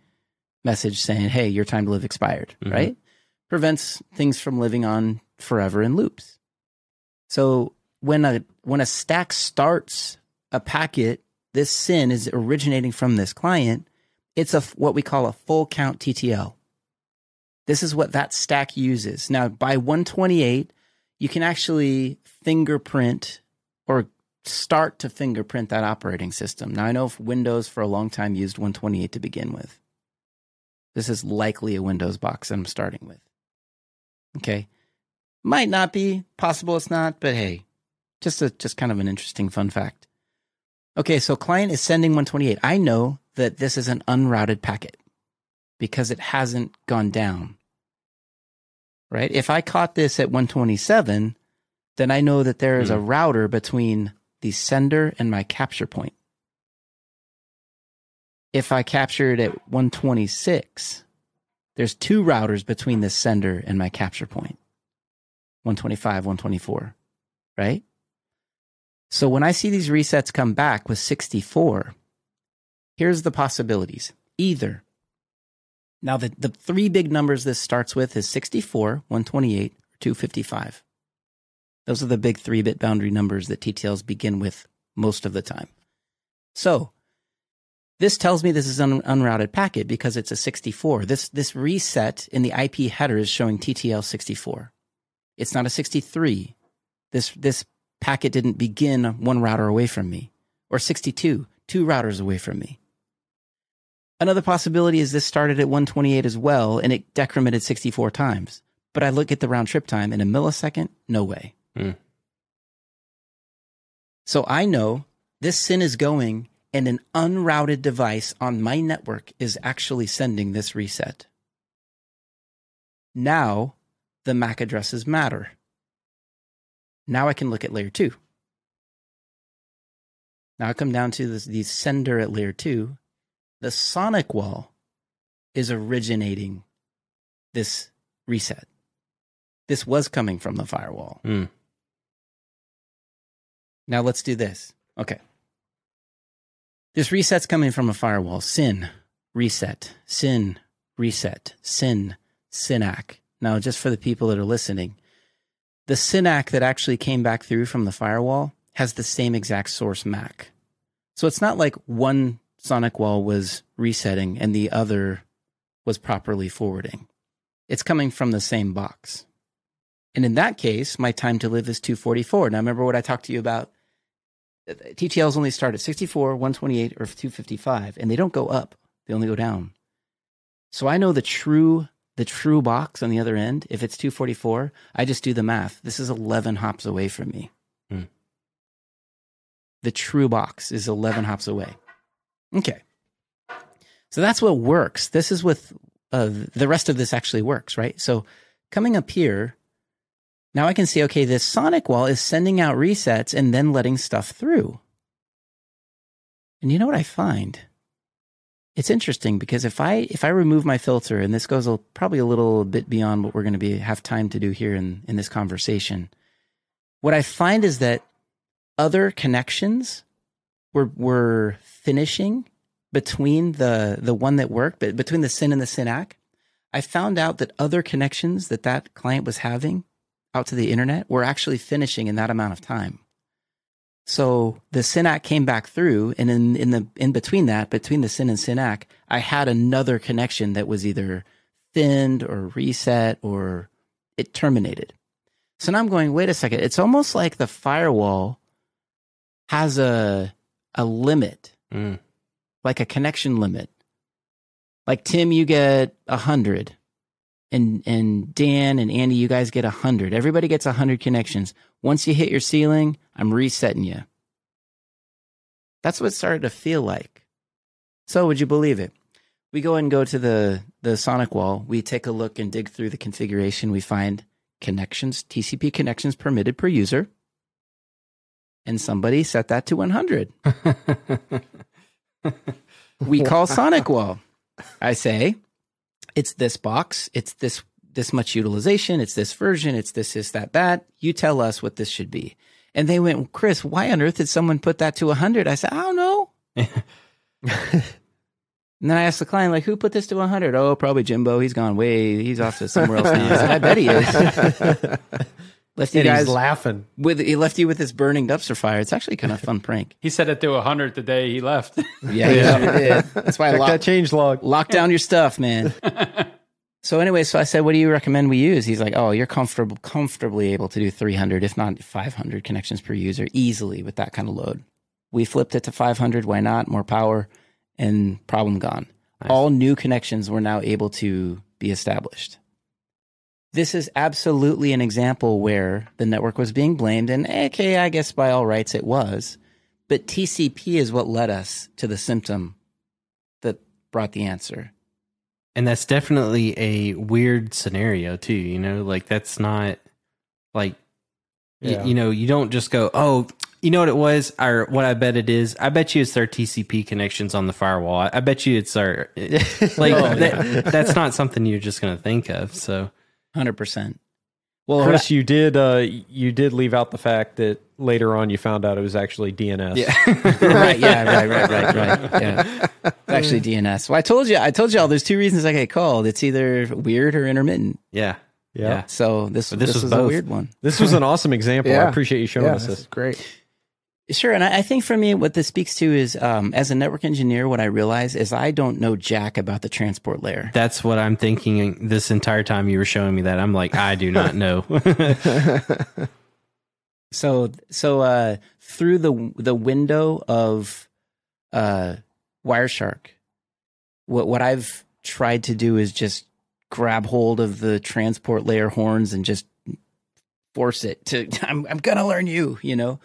message saying, "Hey, your time to live expired." Mhm. Right? Prevents things from living on forever in loops. So when a when a stack starts a packet, this SYN is originating from this client. It's a what we call a full count TTL. This is what that stack uses. Now, by 128, you can actually fingerprint or start to fingerprint that operating system. Now, I know Windows for a long time used 128 to begin with. This is likely a Windows box that I'm starting with. Okay. Might not be possible, it's not, but hey, just a just kind of an interesting fun fact. Okay, so client is sending 128. I know that this is an unrouted packet because it hasn't gone down. Right? If I caught this at 127, then I know that there is a hmm. router between the sender and my capture point. If I capture it at 126, there's two routers between the sender and my capture point 125, 124, right? So when I see these resets come back with 64, here's the possibilities. Either now the, the three big numbers this starts with is 64, 128, or 255. Those are the big three bit boundary numbers that TTLs begin with most of the time. So this tells me this is an unrouted packet because it's a 64. This, this reset in the IP header is showing TTL 64. It's not a 63. This, this packet didn't begin one router away from me or 62, two routers away from me. Another possibility is this started at 128 as well and it decremented 64 times. But I look at the round trip time in a millisecond, no way. Hmm. So I know this SYN is going and an unrouted device on my network is actually sending this reset. Now the MAC addresses matter. Now I can look at layer two. Now I come down to this, the sender at layer two. The SonicWall is originating this reset. This was coming from the firewall. Hmm. Now let's do this. Okay. This reset's coming from a firewall. SYN, reset, SYN, reset, SYN, SYN-ACK. Now, just for the people that are listening, the SYN-ACK that actually came back through from the firewall has the same exact source MAC. So it's not like one SonicWall was resetting and the other was properly forwarding. It's coming from the same box. And in that case, my time to live is 244. Now, remember what I talked to you about? TTLs only start at 64, 128, or 255, and they don't go up. They only go down. So I know the true the true box on the other end. If it's 244, I just do the math. This is 11 hops away from me. Hmm. The true box is 11 hops away. Okay. So that's what works. This is with uh, the rest of this actually works, right? So coming up here, now I can see, okay, this SonicWall is sending out resets and then letting stuff through. And you know what I find? It's interesting because if I if I remove my filter, and this goes a, probably a little bit beyond what we're going to be have time to do here in in this conversation, what I find is that other connections were were finishing between the the one that worked, but between the SYN and the SYN-ACK. I found out that other connections that that client was having out to the internet were actually finishing in that amount of time. So the SYN-ACK came back through, and in, in the in between that, between the SYN and SYN-ACK, I had another connection that was either thinned or reset or it terminated. So now I'm going, wait a second. It's almost like the firewall has a a limit, Mm. like a connection limit. Like Tim, you get a hundred, and and Dan and Andy, you guys get a hundred. Everybody gets a hundred connections. Once you hit your ceiling, I'm resetting you. That's what it started to feel like. So would you believe it? We go and go to the the SonicWall. We take a look and dig through the configuration. We find connections, TCP connections permitted per user. And somebody set that to 100. we call SonicWall. I say, it's this box, it's this this much utilization, it's this version, it's this, this, that, that. You tell us what this should be. And they went, Chris, why on earth did someone put that to 100? I said, I don't know. and then I asked the client, like, who put this to 100? Oh, probably Jimbo. He's gone way, he's off to somewhere else now. I said, I bet he is. Left you And guys he's laughing. with he left you with this burning dumpster fire. It's actually kind of a fun prank. He said it to 100 the day he left. Yeah, he sure did. That's why I Check locked, that change log. lock down your stuff, man. so anyway, so I said, "What do you recommend we use?" He's like, "Oh, you're comfortable, comfortably able to do 300, if not 500 connections per user easily with that kind of load." We flipped it to 500. Why not? More power, and problem gone. All new connections were now able to be established. This is absolutely an example where the network was being blamed, and eh, okay, I guess by all rights it was, but TCP is what led us to the symptom that brought the answer. and that's definitely a weird scenario too you know? Like that's not like y- you know you don't just go oh you know what it was? Or what i bet it is? I bet you it's their tcp connections on the firewall. I, I bet you it's our eh, like Oh, that, that's not something you're just going to think of so Hundred percent. Well, Chris, you did uh, you did leave out the fact that later on you found out it was actually DNS. right, yeah, right, right, right, right. Yeah, actually DNS. Well, I told you, I told y'all. There's two reasons I get called. It's either weird or intermittent. yeah Yeah. Yeah. So this But this this, was was, a both. weird one. This was an awesome example. I appreciate you showing yeah, us this this. is great. Sure, and I, I think for me, what this speaks to is, um, as a network engineer, what I realize is I don't know jack about the transport layer. that's what i'm thinking this entire time you were showing me that i'm like i do not know So, so uh, through the the window of uh, Wireshark, what what I've tried to do is just grab hold of the transport layer horns and just force it to. I'm I'm gonna learn you, you know.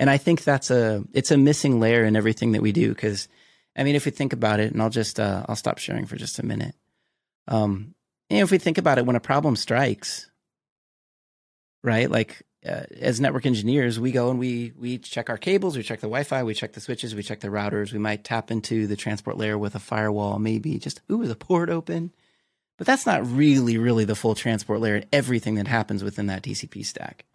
And I think that's a it's a missing layer in everything that we do because, I mean, if we think about it, and I'll just uh, I'll stop sharing for just a minute. Um, if we think about it, when a problem strikes, right? Like uh, as network engineers, we go and we we check our cables, we check the Wi-Fi, we check the switches, we check the routers. We might tap into the transport layer with a firewall, maybe just ooh, is a port open? But that's not really, really the full transport layer and everything that happens within that TCP stack.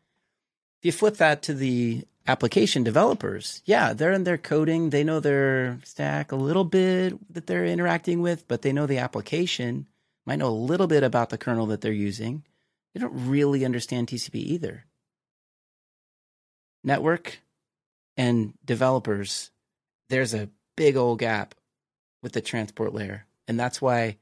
If you flip that to the application developers, yeah, they're in their coding, they know their stack a little bit that they're interacting with, but they know the application, might know a little bit about the kernel that they're using. They don't really understand TCP either network and developers there's a big old gap with the transport layer. And that's why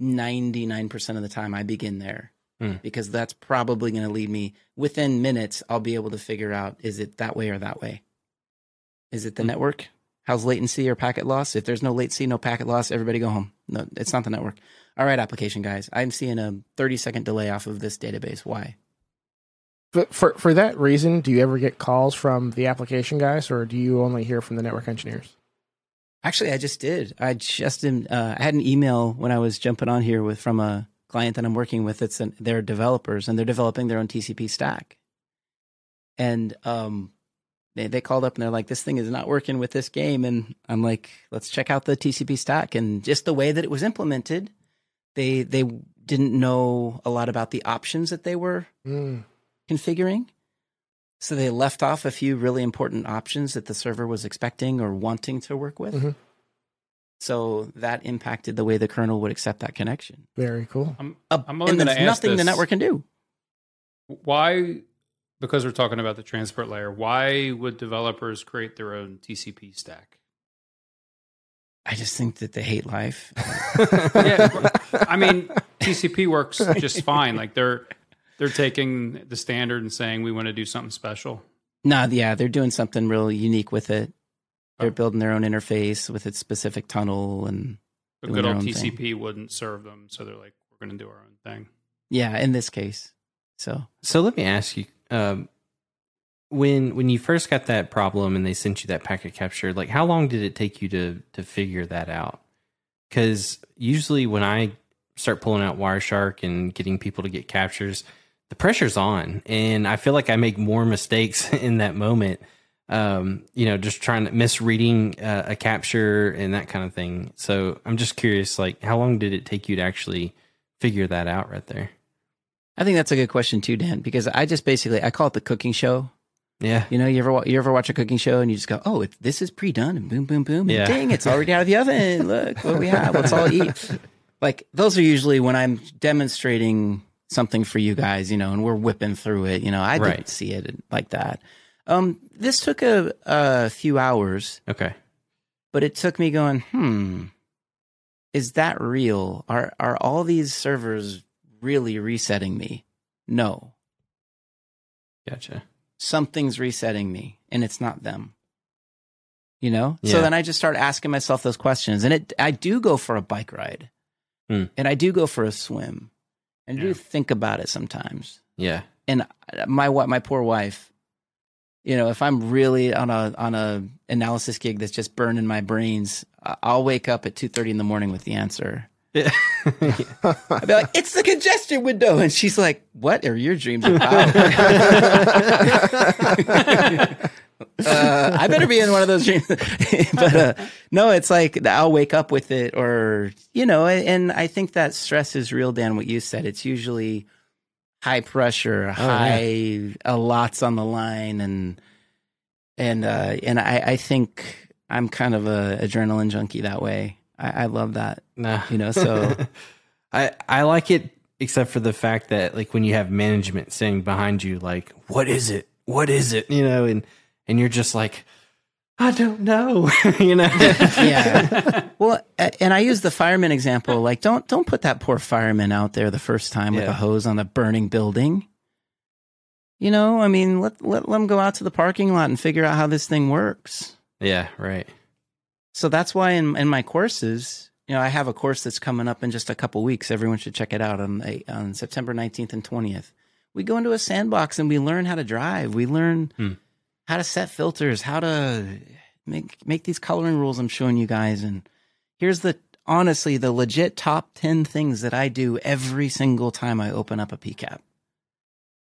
99% of the time I begin there Hmm. because that's probably going to lead me within minutes. I'll be able to figure out is it that way or that way? Is it the Hmm. network? How's latency or packet loss? If there's no latency, no packet loss, everybody go home. No, it's not the network. All right, application guys, I'm seeing a 30 second delay off of this database. Why? But for for that reason, do you ever get calls from the application guys, or do you only hear from the network engineers? Actually, I just did. I just uh, I had an email when I was jumping on here with from a client that I'm working with. It's an, they're developers and they're developing their own TCP stack. And um, they they called up and they're like, "This thing is not working with this game." And I'm like, "Let's check out the TCP stack." And just the way that it was implemented, they they didn't know a lot about the options that they were Mm. configuring. So they left off a few really important options that the server was expecting or wanting to work with. Mhm. So that impacted the way the kernel would accept that connection. Very cool. I'm, Uh, I'm only and there's ask nothing the network can do. Why, because we're talking about the transport layer, why would developers create their own TCP stack? I just think that they hate life. yeah, I mean, TCP works just fine. Like they're they're taking the standard and saying we want to do something special. nah, yeah, they're doing something real unique with it. They're Oh. building their own interface with its specific tunnel and The good their old own thing. TCP wouldn't serve them, so they're like, we're going to do our own thing. yeah, in this case. So So let me ask you, um, when when you first got that problem and they sent you that packet capture, like how long did it take you to to figure that out? Because usually when I start pulling out Wireshark and getting people to get captures, the pressure's on, and I feel like I make more mistakes in that moment. Um, you know, just trying to misreading uh, a capture and that kind of thing. So I'm just curious, like, how long did it take you to actually figure that out right there? I think that's a good question too, Dan, because I just basically I call it the cooking show. Yeah. You know, you ever you ever watch a cooking show and you just go, "Oh, it, this is pre-done," and boom, boom, boom, and Yeah. ding, it's already out of the oven. Look what we have. Let's all eat. Like those are usually when I'm demonstrating something for you guys, you know, and we're whipping through it. You know, I Right. didn't see it like that. Um, this took a, a few hours, Okay. but it took me going, hmm, is that real? Are are all these servers really resetting me? No Gotcha. something's resetting me and it's not them you know Yeah. so then i just start asking myself those questions and it i do go for a bike ride Hmm. and i do go for a swim and Yeah. do think about it sometimes Yeah. and my what my poor wife you know if i'm really on a on a analysis gig that's just burning my brains i'll wake up at 2.30 in the morning with the answer Yeah. i'll be like it's the congestion window and she's like what are your dreams about uh, I better be in one of those dreams. but uh, no, it's like I'll wake up with it, or you know, and I think that stress is real. Dan, what you said, it's usually high pressure, high, a lot's on the line, and and uh, and I, I think I'm kind of a adrenaline junkie that way. I, I love that, nah. you know. So I I like it except for the fact that like when you have management saying behind you like what is it? What is it? You know, and and you're just like I don't know, you know. yeah. Well, and I use the fireman example. Like, don't don't put that poor fireman out there the first time with Yeah. a hose on a burning building. You know, I mean, let let let them go out to the parking lot and figure out how this thing works. yeah, right. So that's why in in my courses, you know, I have a course that's coming up in just a couple weeks. Everyone should check it out on the- on September nineteenth and twentieth. We go into a sandbox and we learn how to drive. We learn Hmm. How to set filters, how to make make these coloring rules I'm showing you guys. And here's the honestly the legit top ten things that I do every single time I open up a PCAP.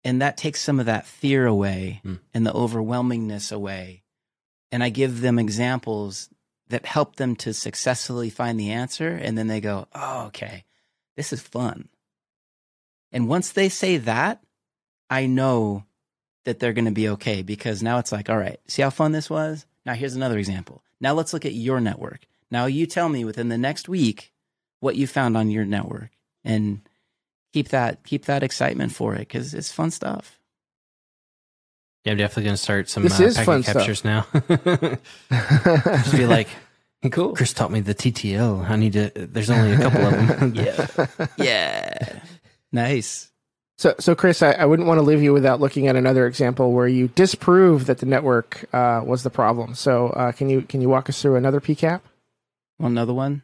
And that takes some of that fear away Hmm. and the overwhelmingness away. And I give them examples that help them to successfully find the answer. And then they go, oh, okay, this is fun. And once they say that, I know that they're going to be okay because now it's like, all right, see how fun this was? Now here's another example. Now let's look at your network. Now you tell me within the next week what you found on your network and keep that keep that excitement for it cuz it's fun stuff. Yeah, I'm definitely gonna start some This uh, is packet fun stuff. captures now. Just be like, Cool. Chris taught me the TTL. I need to. There's only a couple of them. yeah. yeah. Nice. So, so Chris, I, I wouldn't want to leave you without looking at another example where you disprove that the network uh, was the problem. So, uh, can you can you walk us through another PCAP? Want another one?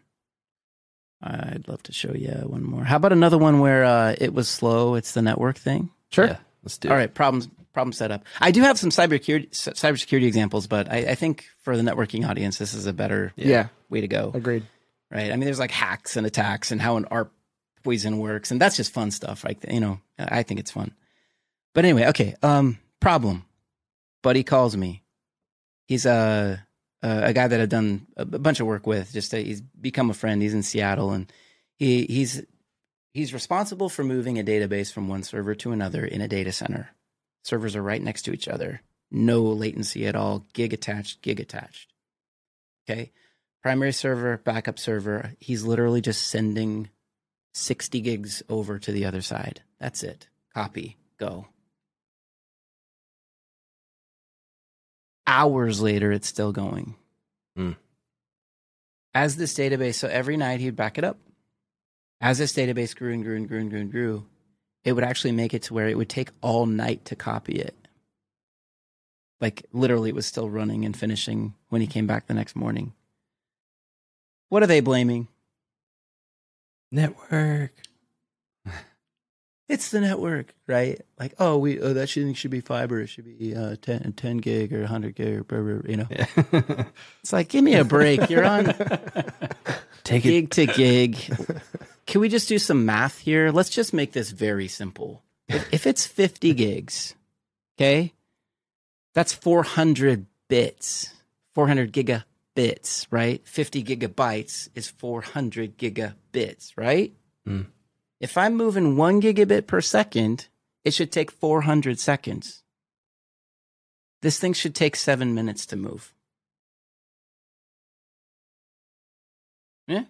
I'd love to show you one more. How about another one where uh, it was slow? It's the network thing. Sure. Yeah, let's do All it. right, problems problem setup. I do have some cybersecurity cybersecurity examples, but I, I think for the networking audience, this is a better Yeah. way to go. agreed. Right? I mean, there's like hacks and attacks and how an ARP poison works, and that's just fun stuff. Like You know, I think it's fun. But anyway, okay. Um, problem. Buddy calls me. He's a a, a guy that I've done a, a bunch of work with. Just a, he's become a friend. He's in Seattle, and he he's he's responsible for moving a database from one server to another in a data center. Servers are right next to each other. No latency at all. Gig attached. Gig attached. Okay. Primary server, backup server. He's literally just sending 60 gigs over to the other side. That's it. Copy. Go. Hours later, it's still going. Hmm. As this database, so every night he'd back it up. As this database grew and grew and grew and grew and grew, it would actually make it to where it would take all night to copy it. Like literally, it was still running and finishing when he came back the next morning. What are they blaming? Network. It's the network, right? Like, oh, we oh that shouldn't should be fiber. It should be uh, 10, 10 gig or 100 gig or blah, blah, blah, you know. Yeah. It's like, give me a break. You're on Take it. gig to gig. Can we just do some math here? Let's just make this very simple. If, if it's 50 gigs, okay, that's 400 bits, 400 gigabits, right? 50 gigabytes is 400 gigabits, right? Hmm. If I'm moving one gigabit per second, it should take 400 seconds. This thing should take seven minutes to move. Yeah.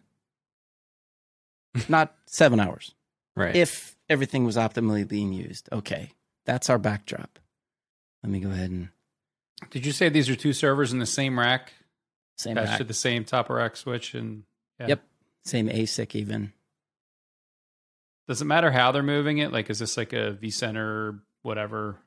Not seven hours. Right. If everything was optimally being used. Okay. That's our backdrop. Let me go ahead and Did you say these are two servers in the same rack, same attached rack. to the same top of rack switch? And yeah. Yep. Same ASIC even. Does it matter how they're moving it? Like, is this like a vCenter whatever?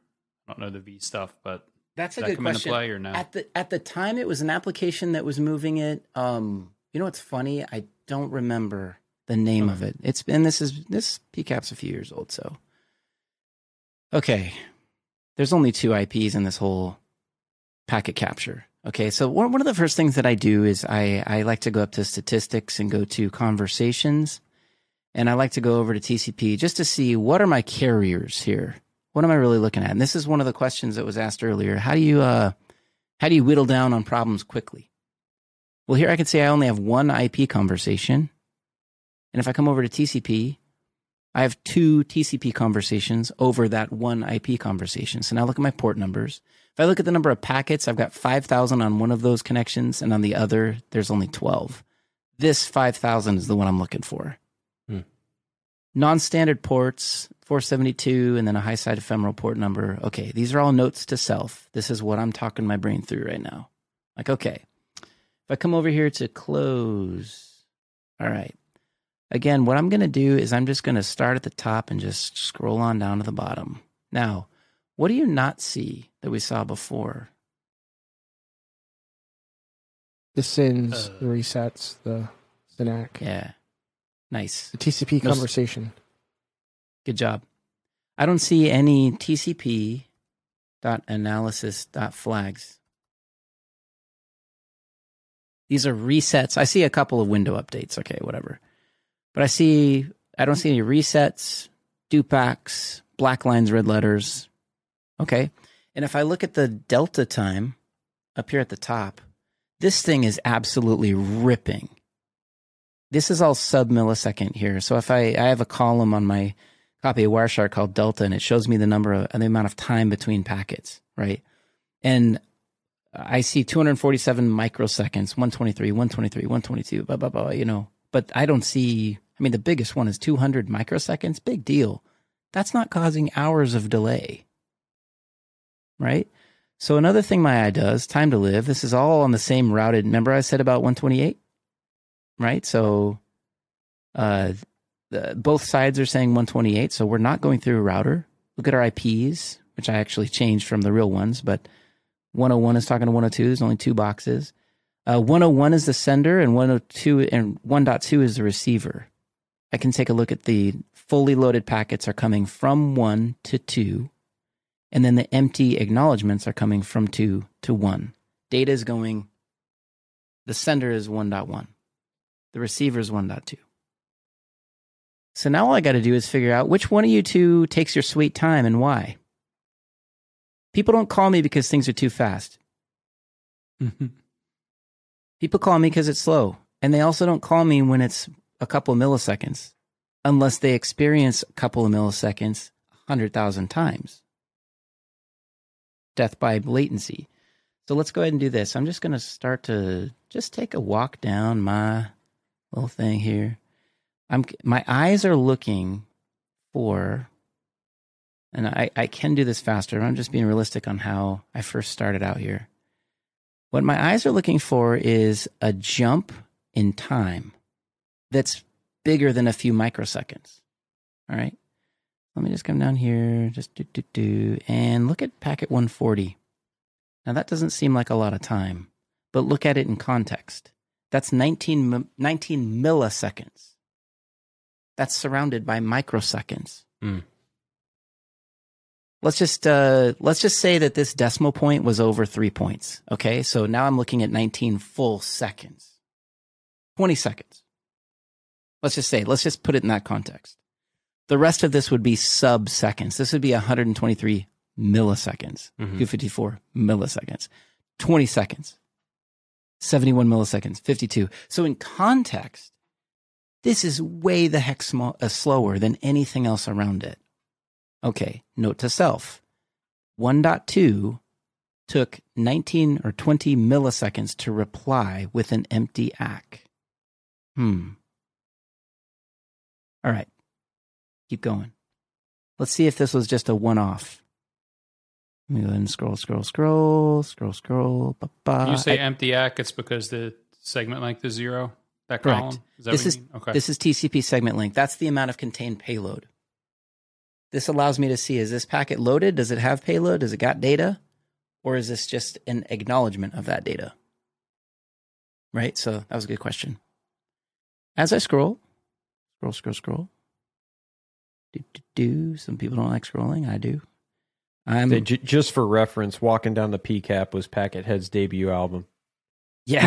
I don't know the V stuff, but That's a does that good come question. play or no? At the at the time it was an application that was moving it. Um you know what's funny? I don't remember the name of it. It's been this is this PCAP's a few years old, so Okay. There's only two IPs in this whole packet capture. Okay, so one one of the first things that I do is I, I like to go up to statistics and go to conversations. And I like to go over to TCP just to see what are my carriers here? What am I really looking at? And this is one of the questions that was asked earlier. How do you uh how do you whittle down on problems quickly? Well, here I can say I only have one IP conversation. And if I come over to TCP, I have two TCP conversations over that one IP conversation. So now look at my port numbers. If I look at the number of packets, I've got 5,000 on one of those connections, and on the other, there's only 12. This 5,000 is the one I'm looking for. Hmm. Non standard ports, 472, and then a high side ephemeral port number. Okay, these are all notes to self. This is what I'm talking my brain through right now. Like, okay, if I come over here to close, all right. Again, what I'm going to do is I'm just going to start at the top and just scroll on down to the bottom. Now, what do you not see that we saw before? The SYNs, Uh. the resets, the SYN-ACK, Yeah. Nice. the TCP No s- conversation. Good job. I don't see any TCP dot analysis dot flags. These are resets. I see a couple of window updates. Okay, whatever. But I see I don't see any resets, dupacks, black lines, red letters. Okay. And if I look at the delta time up here at the top, this thing is absolutely ripping. This is all sub millisecond here. So if I, I have a column on my copy of Wireshark called Delta, and it shows me the number of the amount of time between packets, right? And I see 247 microseconds, 123, 123, 122, blah blah blah. You know, but I don't see. I mean, the biggest one is 200 microseconds. Big deal. That's not causing hours of delay, right? So another thing my eye does, time to live. This is all on the same routed. Remember I said about 128, right? So, uh, the, both sides are saying 128. So we're not going through a router. Look at our IPs, which I actually changed from the real ones, but 101 is talking to 102. There's only two boxes. Uh, 101 is the sender, and 102 and 1.2 is the receiver. I can take a look at the fully loaded packets are coming from 1 to 2, and then the empty acknowledgments are coming from 2 to 1. Data is going, the sender is 1.1, the receiver is 1.2. So now all I got to do is figure out which one of you two takes your sweet time and why. People don't call me because things are too fast. People call me because it's slow. And they also don't call me when it's a couple of milliseconds, unless they experience a couple of milliseconds 100,000 times. Death by latency. So let's go ahead and do this. I'm just going to start to just take a walk down my little thing here. I'm my eyes are looking for and I, I can do this faster. I'm just being realistic on how I first started out here. What my eyes are looking for is a jump in time that's bigger than a few microseconds. All right. Let me just come down here, just do, do, do, and look at packet 140. Now, that doesn't seem like a lot of time, but look at it in context. That's 19, 19 milliseconds. That's surrounded by microseconds. Mm. Let's just uh, let's just say that this decimal point was over three points. Okay, so now I'm looking at 19 full seconds, 20 seconds. Let's just say, let's just put it in that context. The rest of this would be sub seconds. This would be 123 milliseconds, Mhm. 254 milliseconds, 20 seconds, 71 milliseconds, 52. So in context, this is way the heck small, uh, slower than anything else around it. Okay, note to self 1.2 took 19 or 20 milliseconds to reply with an empty ACK. Hmm. All right, keep going. Let's see if this was just a one off. Let me go ahead and scroll, scroll, scroll, scroll, scroll. Ba-ba. you say I- empty ACK, it's because the segment length is zero. That Correct. column. Is that This what is- you mean? okay. This is TCP segment length. That's the amount of contained payload. This allows me to see is this packet loaded? Does it have payload? Does it got data? Or is this just an acknowledgement of that data? Right? So that was a good question. As I scroll, scroll, scroll, scroll. Do, do, do. Some people don't like scrolling. I do. I'm They- j- just for reference, walking down the PCAP was Packet Head's debut album. Yeah.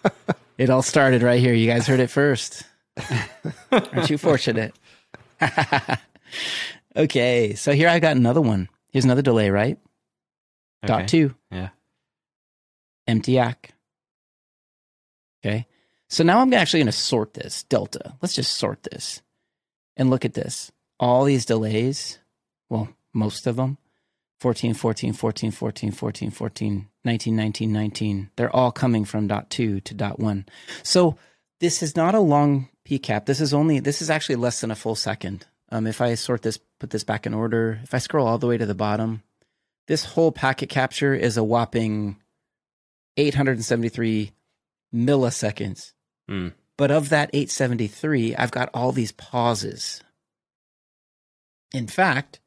it all started right here. You guys heard it first. Aren't you fortunate? okay, so here I've got another one. Here's another delay, right? Dot two, Yeah. empty ACK. Okay, so now I'm actually going to sort this delta. Let's just sort this and look at this. All these delays, well, most of them 14, 14, 14, 14, 14, 14, 19, 19, 19. They're all coming from dot two to dot one. So this is not a long PCAP. This is only, this is actually less than a full second. Um, if I sort this, put this back in order, if I scroll all the way to the bottom, this whole packet capture is a whopping 873 milliseconds. Mm. But of that 873, I've got all these pauses. In fact,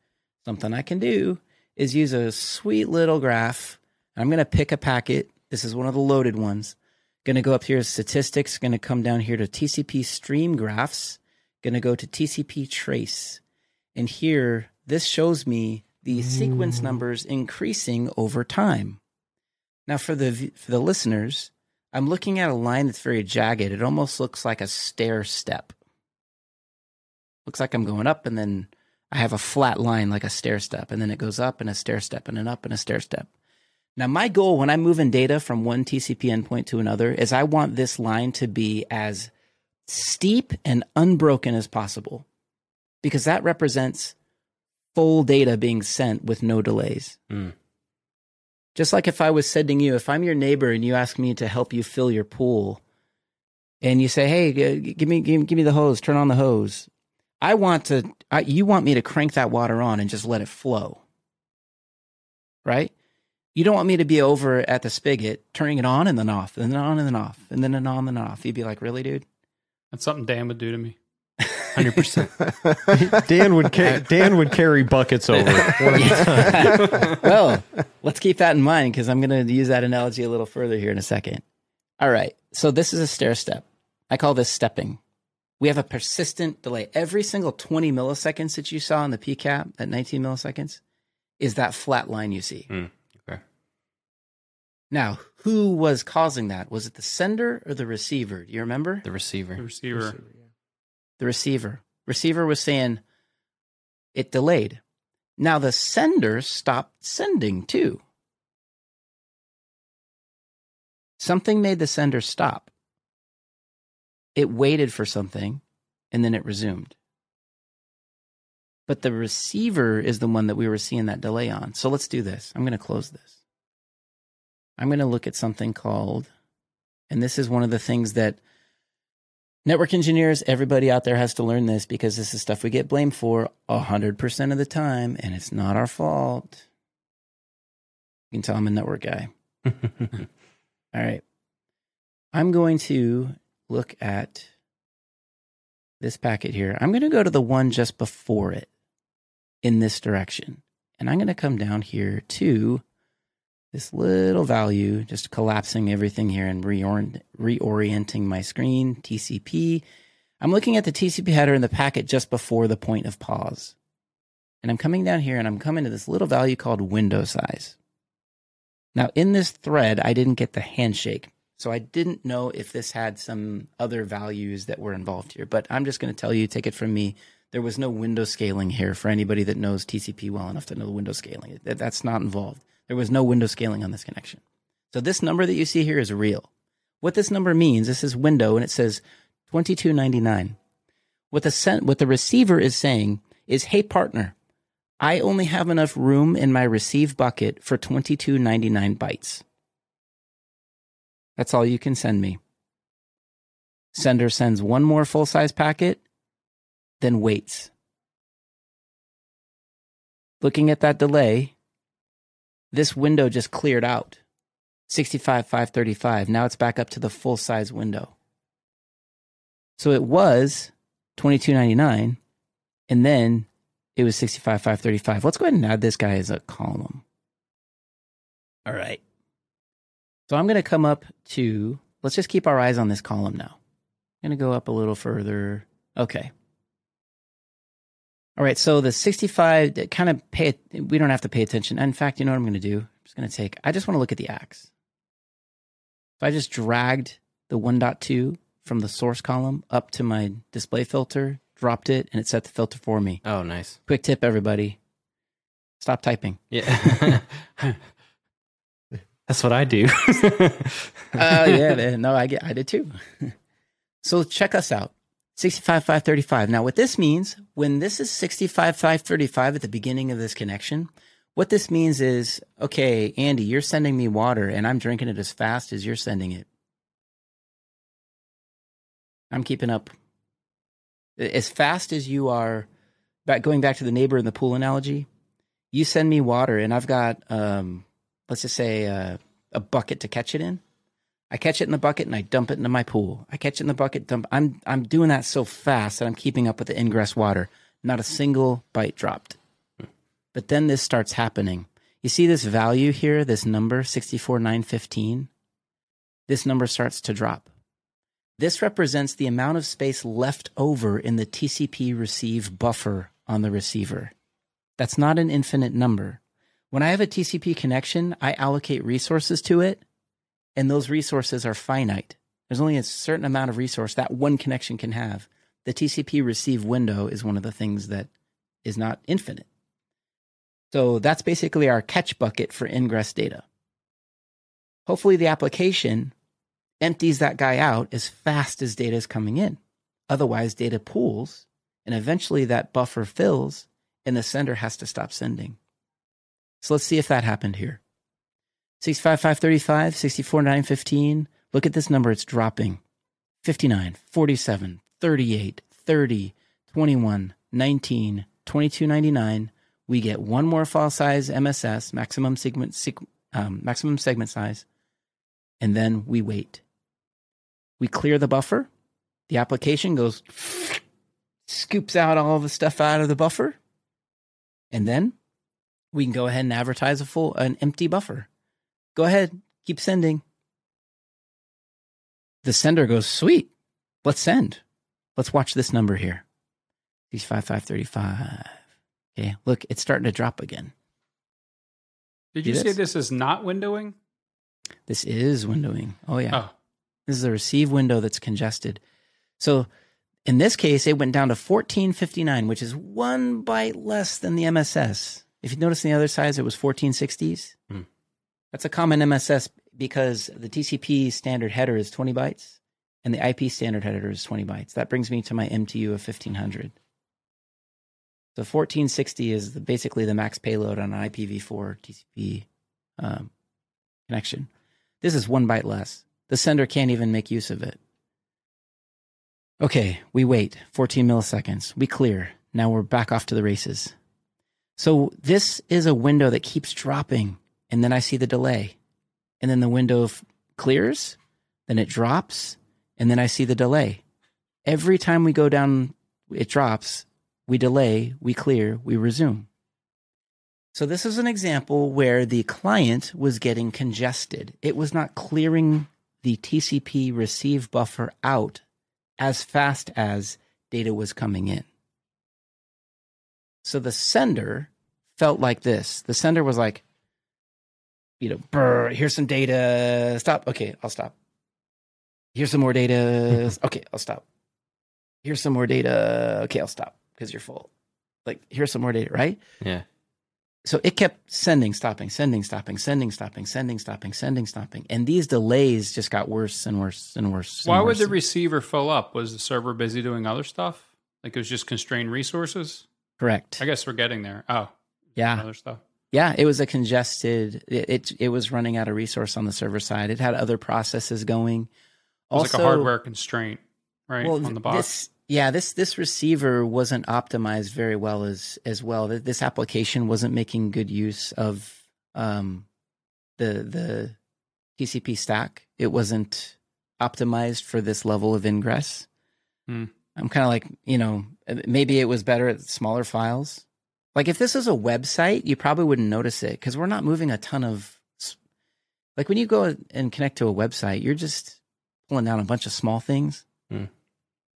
something I can do is use a sweet little graph. I'm going to pick a packet. This is one of the loaded ones. Going to go up here to statistics. Going to come down here to TCP stream graphs. Going to go to TCP trace. And here, this shows me the sequence mm. numbers increasing over time. Now, for the for the listeners, I'm looking at a line that's very jagged. It almost looks like a stair step. Looks like I'm going up, and then I have a flat line like a stair step, and then it goes up and a stair step, and an up and a stair step. Now, my goal when I'm moving data from one TCP endpoint to another is I want this line to be as steep and unbroken as possible because that represents full data being sent with no delays. Mm. Just like if I was sending you, if I'm your neighbor and you ask me to help you fill your pool, and you say, "Hey, give me, give, give me the hose, turn on the hose," I want to, I, you want me to crank that water on and just let it flow. right? You don't want me to be over at the spigot, turning it on and then off, and then on and then off, and then on and then off. You'd be like, really, dude? That's something Dan would do to me. Hundred percent. Dan would ca- Dan would carry buckets over. well, let's keep that in mind because I'm going to use that analogy a little further here in a second. All right. So this is a stair step. I call this stepping. We have a persistent delay. Every single 20 milliseconds that you saw in the PCAP at 19 milliseconds is that flat line you see. Mm, okay. Now, who was causing that? Was it the sender or the receiver? Do you remember? The receiver. The receiver. the receiver. Receiver Receiver was saying it delayed. Now the sender stopped sending too. Something made the sender stop. It waited for something and then it resumed. But the receiver is the one that we were seeing that delay on. So let's do this. I'm going to close this. I'm going to look at something called, and this is one of the things that Network engineers, everybody out there has to learn this because this is stuff we get blamed for 100% of the time, and it's not our fault. You can tell I'm a network guy. All right. I'm going to look at this packet here. I'm going to go to the one just before it in this direction. And I'm going to come down here to this little value, just collapsing everything here and reorient, reorienting my screen, TCP. I'm looking at the TCP header in the packet just before the point of pause. And I'm coming down here and I'm coming to this little value called window size. Now, in this thread, I didn't get the handshake. So I didn't know if this had some other values that were involved here. But I'm just going to tell you, take it from me. There was no window scaling here for anybody that knows TCP well enough to know the window scaling. That's not involved. There was no window scaling on this connection. So this number that you see here is real. What this number means, this is window and it says 2299. What the sent, what the receiver is saying is, "Hey partner, I only have enough room in my receive bucket for 2299 bytes. That's all you can send me." Sender sends one more full-size packet, then waits. Looking at that delay, this window just cleared out. 65 535 now it's back up to the full size window. So it was 2299 and then it was 65 535 let's go ahead and add this guy as a column. All right. So i'm going to come up to let's just keep our eyes on this column now. I'm going to go up a little further. Okay all right, so the 65 kind of pay we don't have to pay attention. In fact, you know what I'm going to do? I'm just going to take I just want to look at the ACKs. So I just dragged the 1.2 from the source column up to my display filter, dropped it and it set the filter for me. Oh, nice. Quick tip everybody. Stop typing. Yeah. That's what I do. uh, yeah, man. no, I get I did too. so check us out. 65 535. Now, what this means, when this is 65 535 at the beginning of this connection, what this means is, okay, Andy, you're sending me water and I'm drinking it as fast as you're sending it. I'm keeping up. As fast as you are, back, going back to the neighbor in the pool analogy, you send me water and I've got, um, let's just say, uh, a bucket to catch it in. I catch it in the bucket and I dump it into my pool. I catch it in the bucket, dump. I'm I'm doing that so fast that I'm keeping up with the ingress water. Not a single byte dropped. But then this starts happening. You see this value here, this number 64915? This number starts to drop. This represents the amount of space left over in the TCP receive buffer on the receiver. That's not an infinite number. When I have a TCP connection, I allocate resources to it and those resources are finite. There's only a certain amount of resource that one connection can have. The TCP receive window is one of the things that is not infinite. So that's basically our catch bucket for ingress data. Hopefully, the application empties that guy out as fast as data is coming in. Otherwise, data pools, and eventually that buffer fills, and the sender has to stop sending. So let's see if that happened here. 65, 535, 64, 915. Look at this number. It's dropping. 59, 47, 38, 30, 21, 19, 22.99, we get one more file size MSS, maximum segment, um, maximum segment size, and then we wait. We clear the buffer. The application goes, scoops out all the stuff out of the buffer, and then we can go ahead and advertise a full, an empty buffer. Go ahead, keep sending. The sender goes, sweet, let's send. Let's watch this number here. 5535. Okay, look, it's starting to drop again. Did you say this? this is not windowing? This is windowing. Oh, yeah. Oh, This is a receive window that's congested. So in this case, it went down to 1459, which is one byte less than the MSS. If you notice on the other side, it was 1460s. Hmm. That's a common MSS because the TCP standard header is 20 bytes and the IP standard header is 20 bytes. That brings me to my MTU of 1500. So 1460 is the, basically the max payload on an IPv4 TCP um, connection. This is one byte less. The sender can't even make use of it. Okay, we wait 14 milliseconds. We clear. Now we're back off to the races. So this is a window that keeps dropping, and then I see the delay. And then the window f- clears, then it drops, and then I see the delay. Every time we go down, it drops, we delay, we clear, we resume. So this is an example where the client was getting congested. It was not clearing the TCP receive buffer out as fast as data was coming in. So the sender felt like this. The sender was like, you know, brr, here's some data. Stop. Okay, I'll stop. Here's some more data. Okay, I'll stop. Here's some more data. Okay, I'll stop because you're full. Like, here's some more data, right? Yeah. so it kept sending, stopping, sending, stopping, sending, stopping, sending, stopping, sending, stopping, and these delays just got worse and worse and worse. and why would the receiver fill up? Was the server busy doing other stuff? Like it was just constrained resources? correct? I guess we're getting there. Oh, Yeah, other stuff. Yeah. It was a congested. It, it it was running out of resource on the server side. It had other processes going. It was like a hardware constraint, right? well, on the box. This, yeah, this this receiver wasn't optimized very well as as well. This application wasn't making good use of um, the the TCP stack. It wasn't optimized for this level of ingress. Hmm. I'm kind of like, you know, maybe it was better at smaller files. Like if this is a website, you probably wouldn't notice it because we're not moving a ton of. Like when you go and connect to a website, you're just pulling down a bunch of small things. Hmm.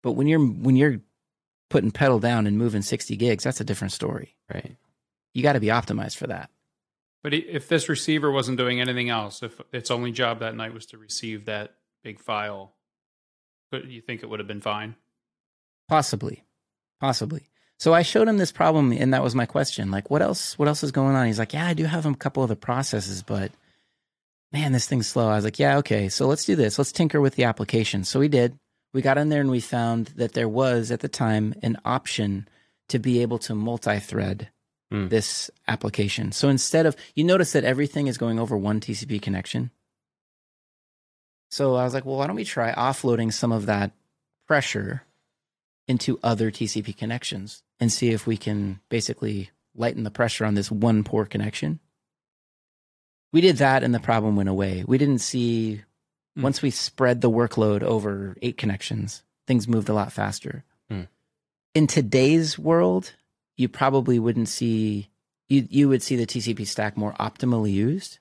But when you're when you're putting pedal down and moving 60 gigs, that's a different story. Right. You got to be optimized for that. But if this receiver wasn't doing anything else, if its only job that night was to receive that big file, but you think it would have been fine? Possibly. Possibly. So I showed him this problem and that was my question. Like what else what else is going on? He's like, "Yeah, I do have a couple other processes, but man, this thing's slow." I was like, "Yeah, okay. So let's do this. Let's tinker with the application." So we did. We got in there and we found that there was at the time an option to be able to multi-thread Hmm. this application. So instead of you notice that everything is going over one TCP connection. So I was like, well, why don't we try offloading some of that pressure into other TCP connections and see if we can basically lighten the pressure on this one poor connection. We did that and the problem went away. We didn't see, Hmm. once we spread the workload over eight connections, things moved a lot faster. Hmm. In today's world, you probably wouldn't see, you, you would see the TCP stack more optimally used.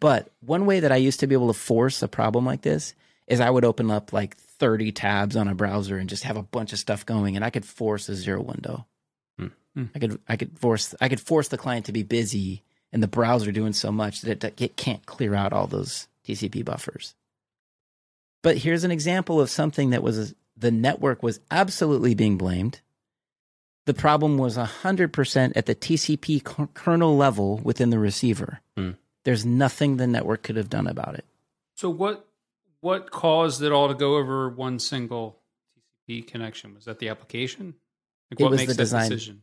But one way that I used to be able to force a problem like this is I would open up like 30 tabs on a browser and just have a bunch of stuff going and I could force a zero window. Hmm. Hmm. I could I could force I could force the client to be busy and the browser doing so much that it, it can't clear out all those TCP buffers. But here's an example of something that was the network was absolutely being blamed. The problem was 100% at the TCP kernel level within the receiver. Hmm. There's nothing the network could have done about it. So what what caused it all to go over one single TCP connection? Was that the application? Like It what was makes the that design. decision?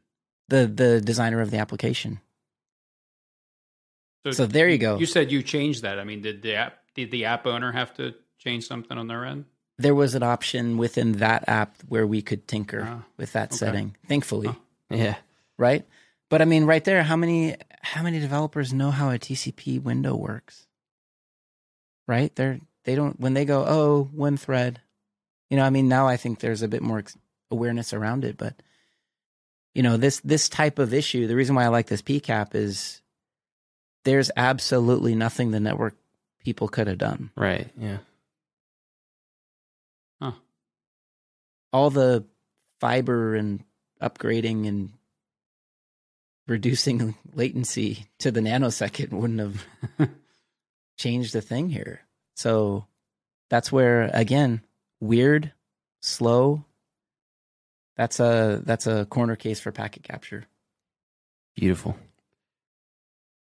The the designer of the application. So there you go. You said you changed that. I mean, did the app did the app owner have to change something on their end? There was an option within that app where we could tinker Ah, with that okay. setting. Thankfully, Huh. Yeah. right? But I mean, right there, how many how many developers know how a TCP window works? Right? They're they don't when they go, oh, one thread. You know, I mean, now I think there's a bit more awareness around it, but you know, this this type of issue, the reason why I like this PCAP is there's absolutely nothing the network people could have done. Right. Yeah. All the fiber and upgrading and reducing latency to the nanosecond wouldn't have changed a thing here. So that's where again, weird, slow. That's a that's a corner case for packet capture. Beautiful.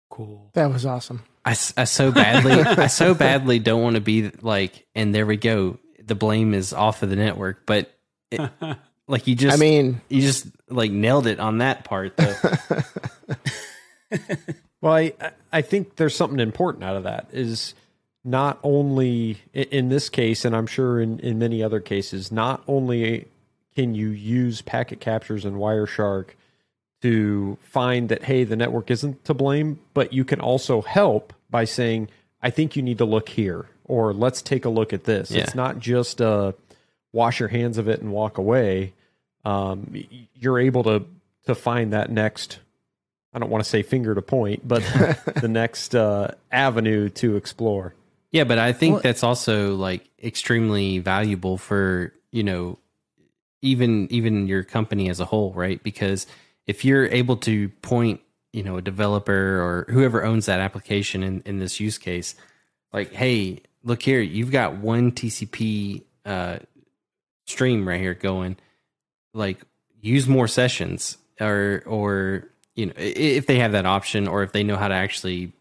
Cool. That was awesome. I, I so badly I so badly don't want to be like and there we go the blame is off of the network but it, like you just I mean, you just like nailed it on that part though. Well, I I think there's something important out of that is not only in this case, and I'm sure in, in many other cases, not only can you use packet captures and Wireshark to find that hey, the network isn't to blame, but you can also help by saying, I think you need to look here, or let's take a look at this. Yeah. It's not just uh, wash your hands of it and walk away. Um, you're able to to find that next I don't want to say finger to point, but the next uh, avenue to explore. Yeah, but I think Well- that's also like extremely valuable for, you know, even even your company as a whole, right? Because if you're able to point, you know, a developer or whoever owns that application in, in this use case, like, hey, look here, you've got one TCP uh, stream right here going. Like, use more sessions, or or you know, if they have that option, or if they know how to actually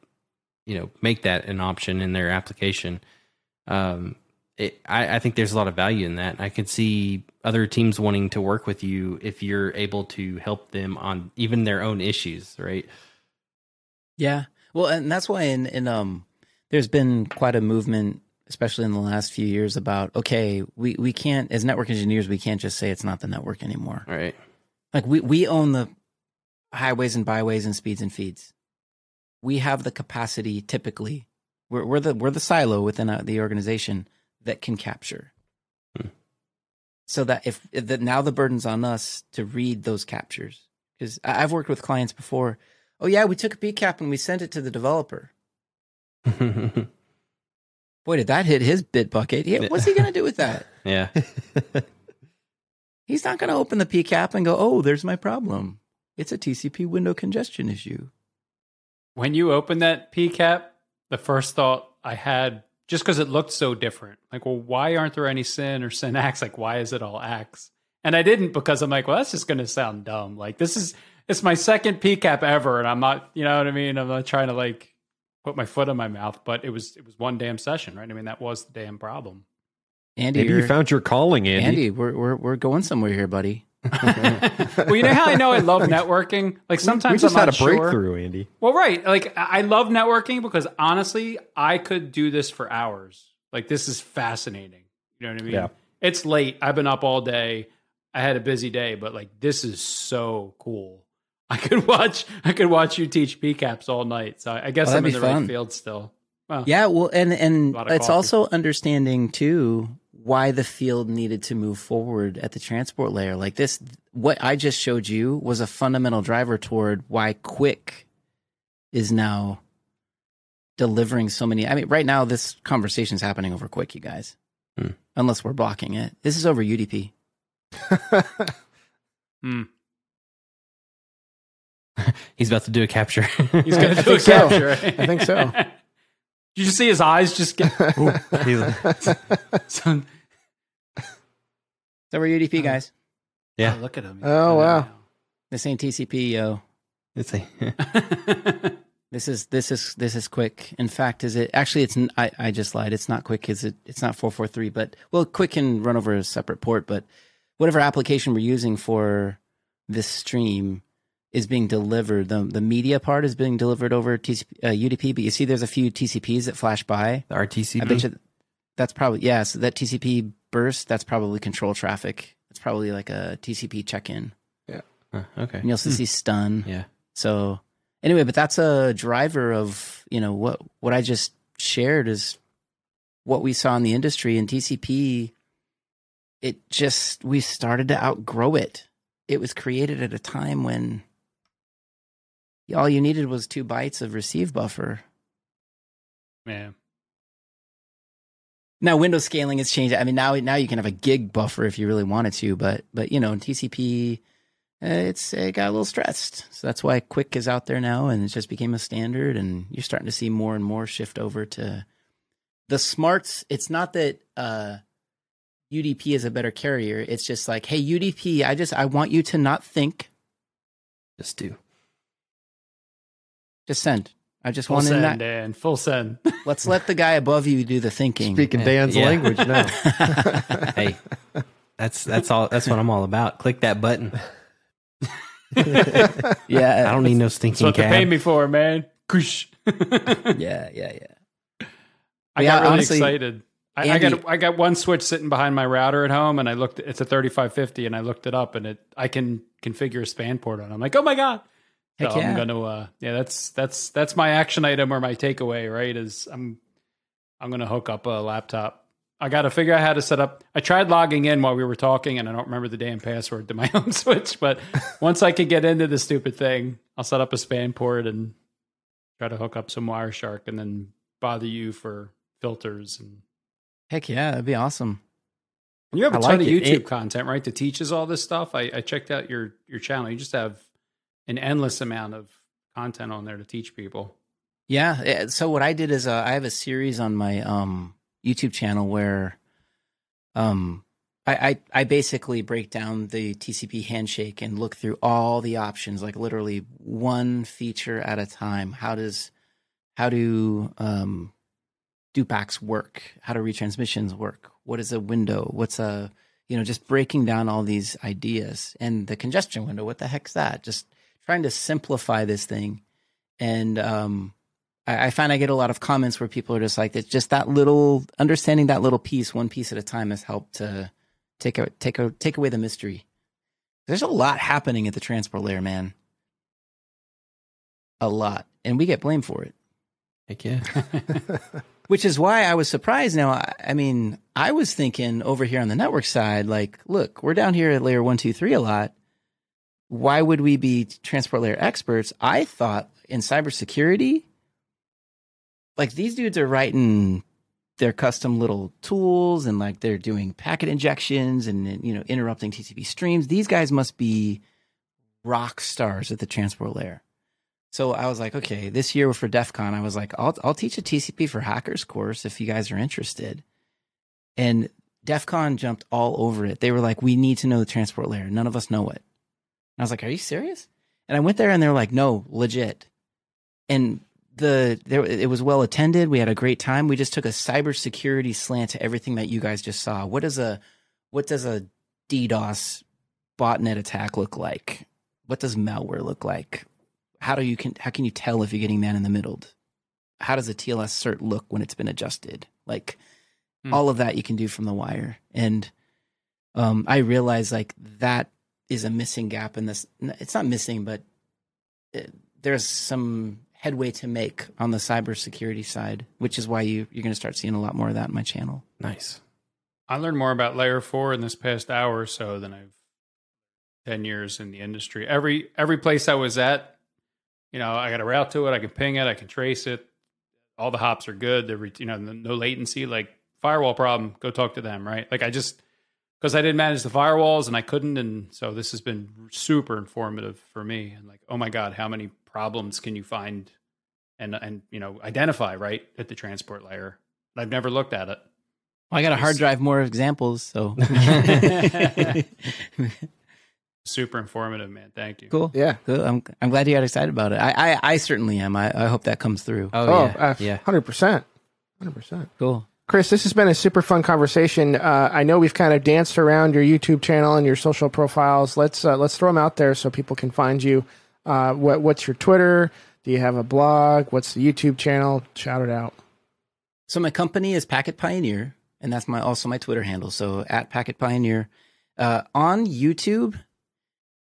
you know make that an option in their application um it, I, I think there's a lot of value in that i could see other teams wanting to work with you if you're able to help them on even their own issues right Yeah. Well, and that's why in, in um there's been quite a movement, especially in the last few years, about okay, we, we can't as network engineers, we can't just say it's not the network anymore. Right. Like we, we own the highways and byways and speeds and feeds. We have the capacity typically. We're, we're the we're the silo within uh, the organization that can capture. Hmm. So that if if that now the burden's on us to read those captures because I've worked with clients before. Oh yeah, we took a PCAP and we sent it to the developer. Boy, did that hit his bit bucket. Yeah, what's he gonna do with that? yeah He's not gonna open the PCAP and go, "Oh, there's my problem. It's a TCP window congestion issue." When you opened that PCAP, the first thought I had, just because it looked so different, like, well, why aren't there any SYN or SYN-ACKs? Like, why is it all ACKs? And I didn't because I'm like, well, that's just going to sound dumb. Like, this is, it's my second PCAP ever. And I'm not, you know what I mean? I'm not trying to like put my foot in my mouth, but it was, it was one damn session, right? I mean, that was the damn problem. Andy, Maybe you found your calling, Andy. Andy, we're we're we're going somewhere here, buddy. Well, you know how I know I love networking? Like sometimes we just I'm had a sure. breakthrough, Andy. Well, right. Like I love networking because honestly, I could do this for hours. Like this is fascinating. You know what I mean? Yeah. It's late. I've been up all day. I had a busy day, but like this is so cool. I could watch. I could watch you teach PCAPs all night. So I guess Oh, I'm in the fun. right field still. Well, Yeah, well, and and it's coffee. also understanding too why the field needed to move forward at the transport layer. Like this, what I just showed you was a fundamental driver toward why QUIC is now delivering so many. I mean, right now this conversation is happening over QUIC, you guys. Hmm. Unless we're blocking it, this is over UDP. Hmm. he's about to do a capture he's gonna do a think so. capture. I think so. Did you see his eyes just get? So, It's over UDP, guys. Yeah. Oh, look at him. Oh, wow. This ain't TCP, yo. it's a This is this is this is QUIC. In fact, is it actually? It's n- I, I just lied. It's not QUIC. Is it? It's not four four three. But well, QUIC can run over a separate port. But whatever application we're using for this stream is being delivered. The the media part is being delivered over TCP, uh, UDP. But you see, there's a few TCPs that flash by. the rtcp I bet you that's probably yeah. So that TCP burst, that's probably control traffic. It's probably like a TCP check in. Huh, okay And you'll also hmm. see stun. yeah So anyway, but that's a driver of you know what what I just shared is what we saw in the industry and TCP. It just we started to outgrow it. It was created at a time when all you needed was two bytes of receive buffer. Yeah. Now Windows scaling has changed. I mean, now now you can have a gig buffer if you really wanted to, but but you know, in TCP, uh, it's it got a little stressed. So that's why QUIC is out there now, and it just became a standard. And you're starting to see more and more shift over to the smarts. It's not that uh, UDP is a better carrier. It's just like, hey, UDP, I just I want you to not think, Just do. just send. I just Full want to send, not. Dan. Full send. Let's let the guy above you do the thinking. Speaking Dan's Yeah. language now. Hey, that's that's all. That's what I'm all about. Click that button. yeah, I don't need no That's stinking what they cab. paid me for, man. Kush. yeah, yeah, yeah. I Yeah, got really honestly, excited. I, I got I got one switch sitting behind my router at home, and I looked. It's a thirty five fifty, and I looked it up, and it I can configure a span port on. it. I'm like, oh my god! Heck so yeah. I'm gonna. Uh, yeah, that's that's that's my action item or my takeaway. Right? Is I'm I'm gonna hook up a laptop. I got to figure out how to set up. I tried logging in while we were talking, and I don't remember the damn password to my own switch. But once I can get into the stupid thing, I'll set up a span port and try to hook up some Wireshark, and then bother you for filters and Heck yeah, that'd be awesome. you have a I ton like of it. YouTube It- content, right? That teaches all this stuff. I, I checked out your your channel. You just have an endless amount of content on there to teach people. Yeah. eh, So what I did is uh, I have a series on my um, YouTube channel where um, I, I I basically break down the TCP handshake and look through all the options, like literally one feature at a time. How does how do um, dup ACKs work? How do retransmissions work? What is a window? What's a you know just breaking down all these ideas and the congestion window. What the heck's that? Just trying to simplify this thing and um, I, I find I get a lot of comments where people are just like, it's just that little understanding that little piece, one piece at a time, has helped to take a take a take away the mystery. There's a lot happening at the transport layer, man. A lot, and we get blamed for it. Heck yeah. Which is why I was surprised. Now, I, I mean, I was thinking over here on the network side, like, look, we're down here at layer one, two, three a lot. Why would we be transport layer experts? I thought in cybersecurity, like these dudes are writing their custom little tools and like they're doing packet injections and you know interrupting TCP streams. These guys must be rock stars at the transport layer. So I was like, okay, this year for DEF CON, I was like, I'll I'll teach a TCP for hackers course if you guys are interested. And DEF CON jumped all over it. They were like, we need to know the transport layer. None of us know it. And I was like, are you serious? And I went there and they're like, no, legit. And the there it was well attended. We had a great time. We just took a cybersecurity slant to everything that you guys just saw. What does a what does a DDoS botnet attack look like? What does malware look like? How do you can how can you tell if you're getting man in the middle? How does a TLS cert look when it's been adjusted? Like Hmm. all of that you can do from the wire. And um, I realized like that is a missing gap in this. It's not missing, but it, there's some headway to make on the cybersecurity side, which is why you you're going to start seeing a lot more of that in my channel. Nice. I learned more about layer four in this past hour or so than I've ten years in the industry. Every every place I was at, you know, I got a route to it. I can ping it. I can trace it. All the hops are good. They're you know no latency. Like firewall problem, go talk to them. Right. Like I just because I didn't manage the firewalls and I couldn't, and so this has been super informative for me. And like, oh my god, how many problems can you find and and you know identify right at the transport layer? I've never looked at it. Well, I got a hard drive more examples, so Super informative, man. Thank you. cool. Yeah. Cool. I'm I'm glad you got excited about it. I I, I certainly am. I, I hope that comes through. Oh, Oh, yeah. uh, yeah. 100%. 100%. Cool. Chris, this has been a super fun conversation. Uh, I know we've kind of danced around your YouTube channel and your social profiles. Let's uh, let's throw them out there so people can find you. Uh, what, what's your Twitter? Do you have a blog? What's the YouTube channel? Shout it out. So my company is Packet Pioneer, and that's my also my Twitter handle. So at Packet Pioneer uh, on YouTube.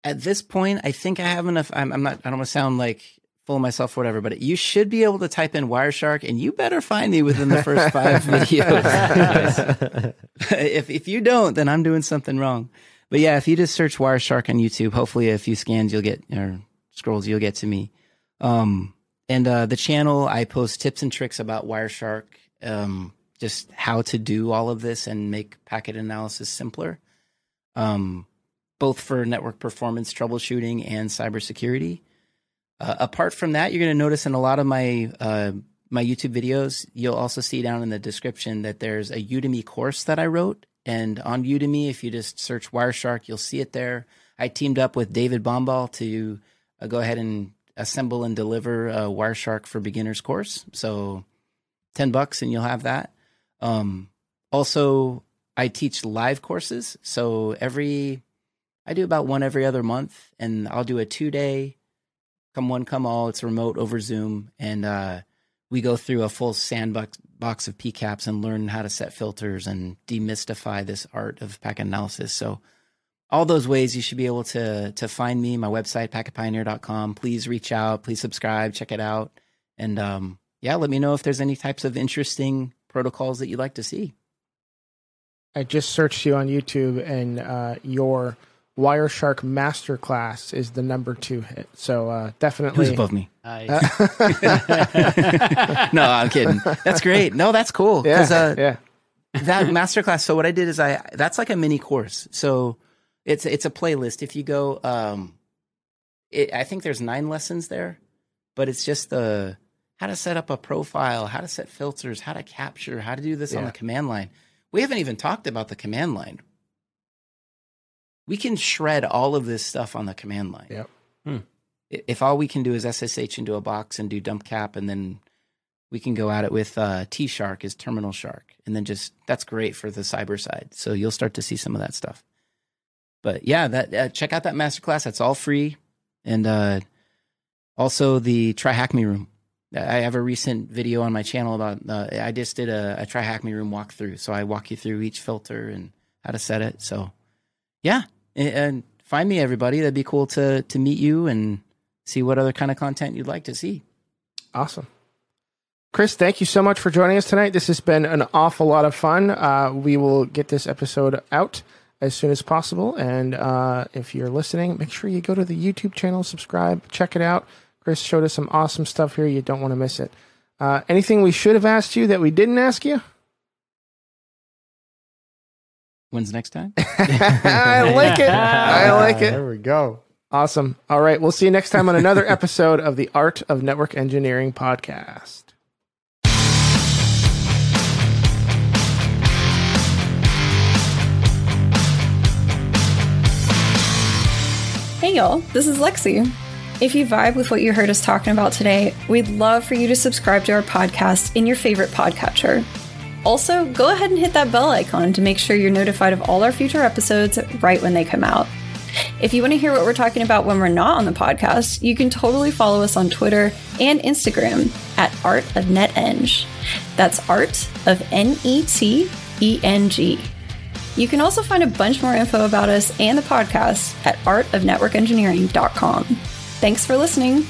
at this point, I think I have enough. I'm, I'm not. I don't want to sound like full of myself or whatever, but you should be able to type in Wireshark, and you better find me within the first five videos. if if you don't, then I'm doing something wrong. But yeah, if you just search Wireshark on YouTube, hopefully a few scans you'll get or scrolls you'll get to me. Um, and uh, the channel, I post tips and tricks about Wireshark, um, just how to do all of this and make packet analysis simpler. Um, both for network performance troubleshooting and cybersecurity. Uh, apart from that, you're going to notice in a lot of my uh, my YouTube videos, you'll also see down in the description that there's a Udemy course that I wrote. And on Udemy, if you just search Wireshark, you'll see it there. I teamed up with David Bombal to uh, go ahead and assemble and deliver a Wireshark for Beginners course. So, ten bucks and you'll have that. Um, also, I teach live courses. So every I do about one every other month, and I'll do a two day, come one, come all. It's remote over Zoom, and uh, we go through a full sandbox box of PCAPs and learn how to set filters and demystify this art of packet analysis. So, all those ways you should be able to to find me. My website, packetpioneer.com. Please reach out. Please subscribe. Check it out, and um, yeah, let me know if there's any types of interesting protocols that you'd like to see. I just searched you on YouTube, and uh, your Wireshark Masterclass is the number two hit. So uh, definitely Who's above me. no, I'm kidding. That's great. No, that's cool. Yeah, uh, yeah. that masterclass. So what I did is I that's like a mini course. So it's it's a playlist. If you go, um, it, I think there's nine lessons there, but it's just the how to set up a profile, how to set filters, how to capture, how to do this on the command line. We haven't even talked about the command line. We can shred all of this stuff on the command line. Yep. Hmm. If all we can do is SSH into a box and do dumpcap, and then we can go at it with uh, TShark is Terminal Shark, and then just that's great for the cyber side. So you'll start to see some of that stuff. But yeah, that uh, check out that masterclass. That's all free, and uh, also the TryHackMe Room. I have a recent video on my channel about. Uh, I just did a, a TryHackMe Room walkthrough, so I walk you through each filter and how to set it. So yeah, and, and find me everybody. That'd be cool to to meet you and see what other kind of content you'd like to see. Awesome. Chris, thank you so much for joining us tonight. This has been an awful lot of fun. Uh, we will get this episode out as soon as possible. And uh, if you're listening, make sure you go to the YouTube channel, subscribe, check it out. Chris showed us some awesome stuff here. You don't want to miss it. Uh, anything we should have asked you that we didn't ask you? When's next time? I like it. I like it. There we go. Awesome. All right. We'll see you next time on another episode of the Art of Network Engineering podcast. Hey y'all, this is Lexi. If you vibe with what you heard us talking about today, we'd love for you to subscribe to our podcast in your favorite podcatcher. Also, go ahead and hit that bell icon to make sure you're notified of all our future episodes right when they come out. If you want to hear what we're talking about when we're not on the podcast, you can totally follow us on Twitter and Instagram at Art of NetEng. That's Art of N E T E N G. You can also find a bunch more info about us and the podcast at artofnetworkengineering.com. Thanks for listening.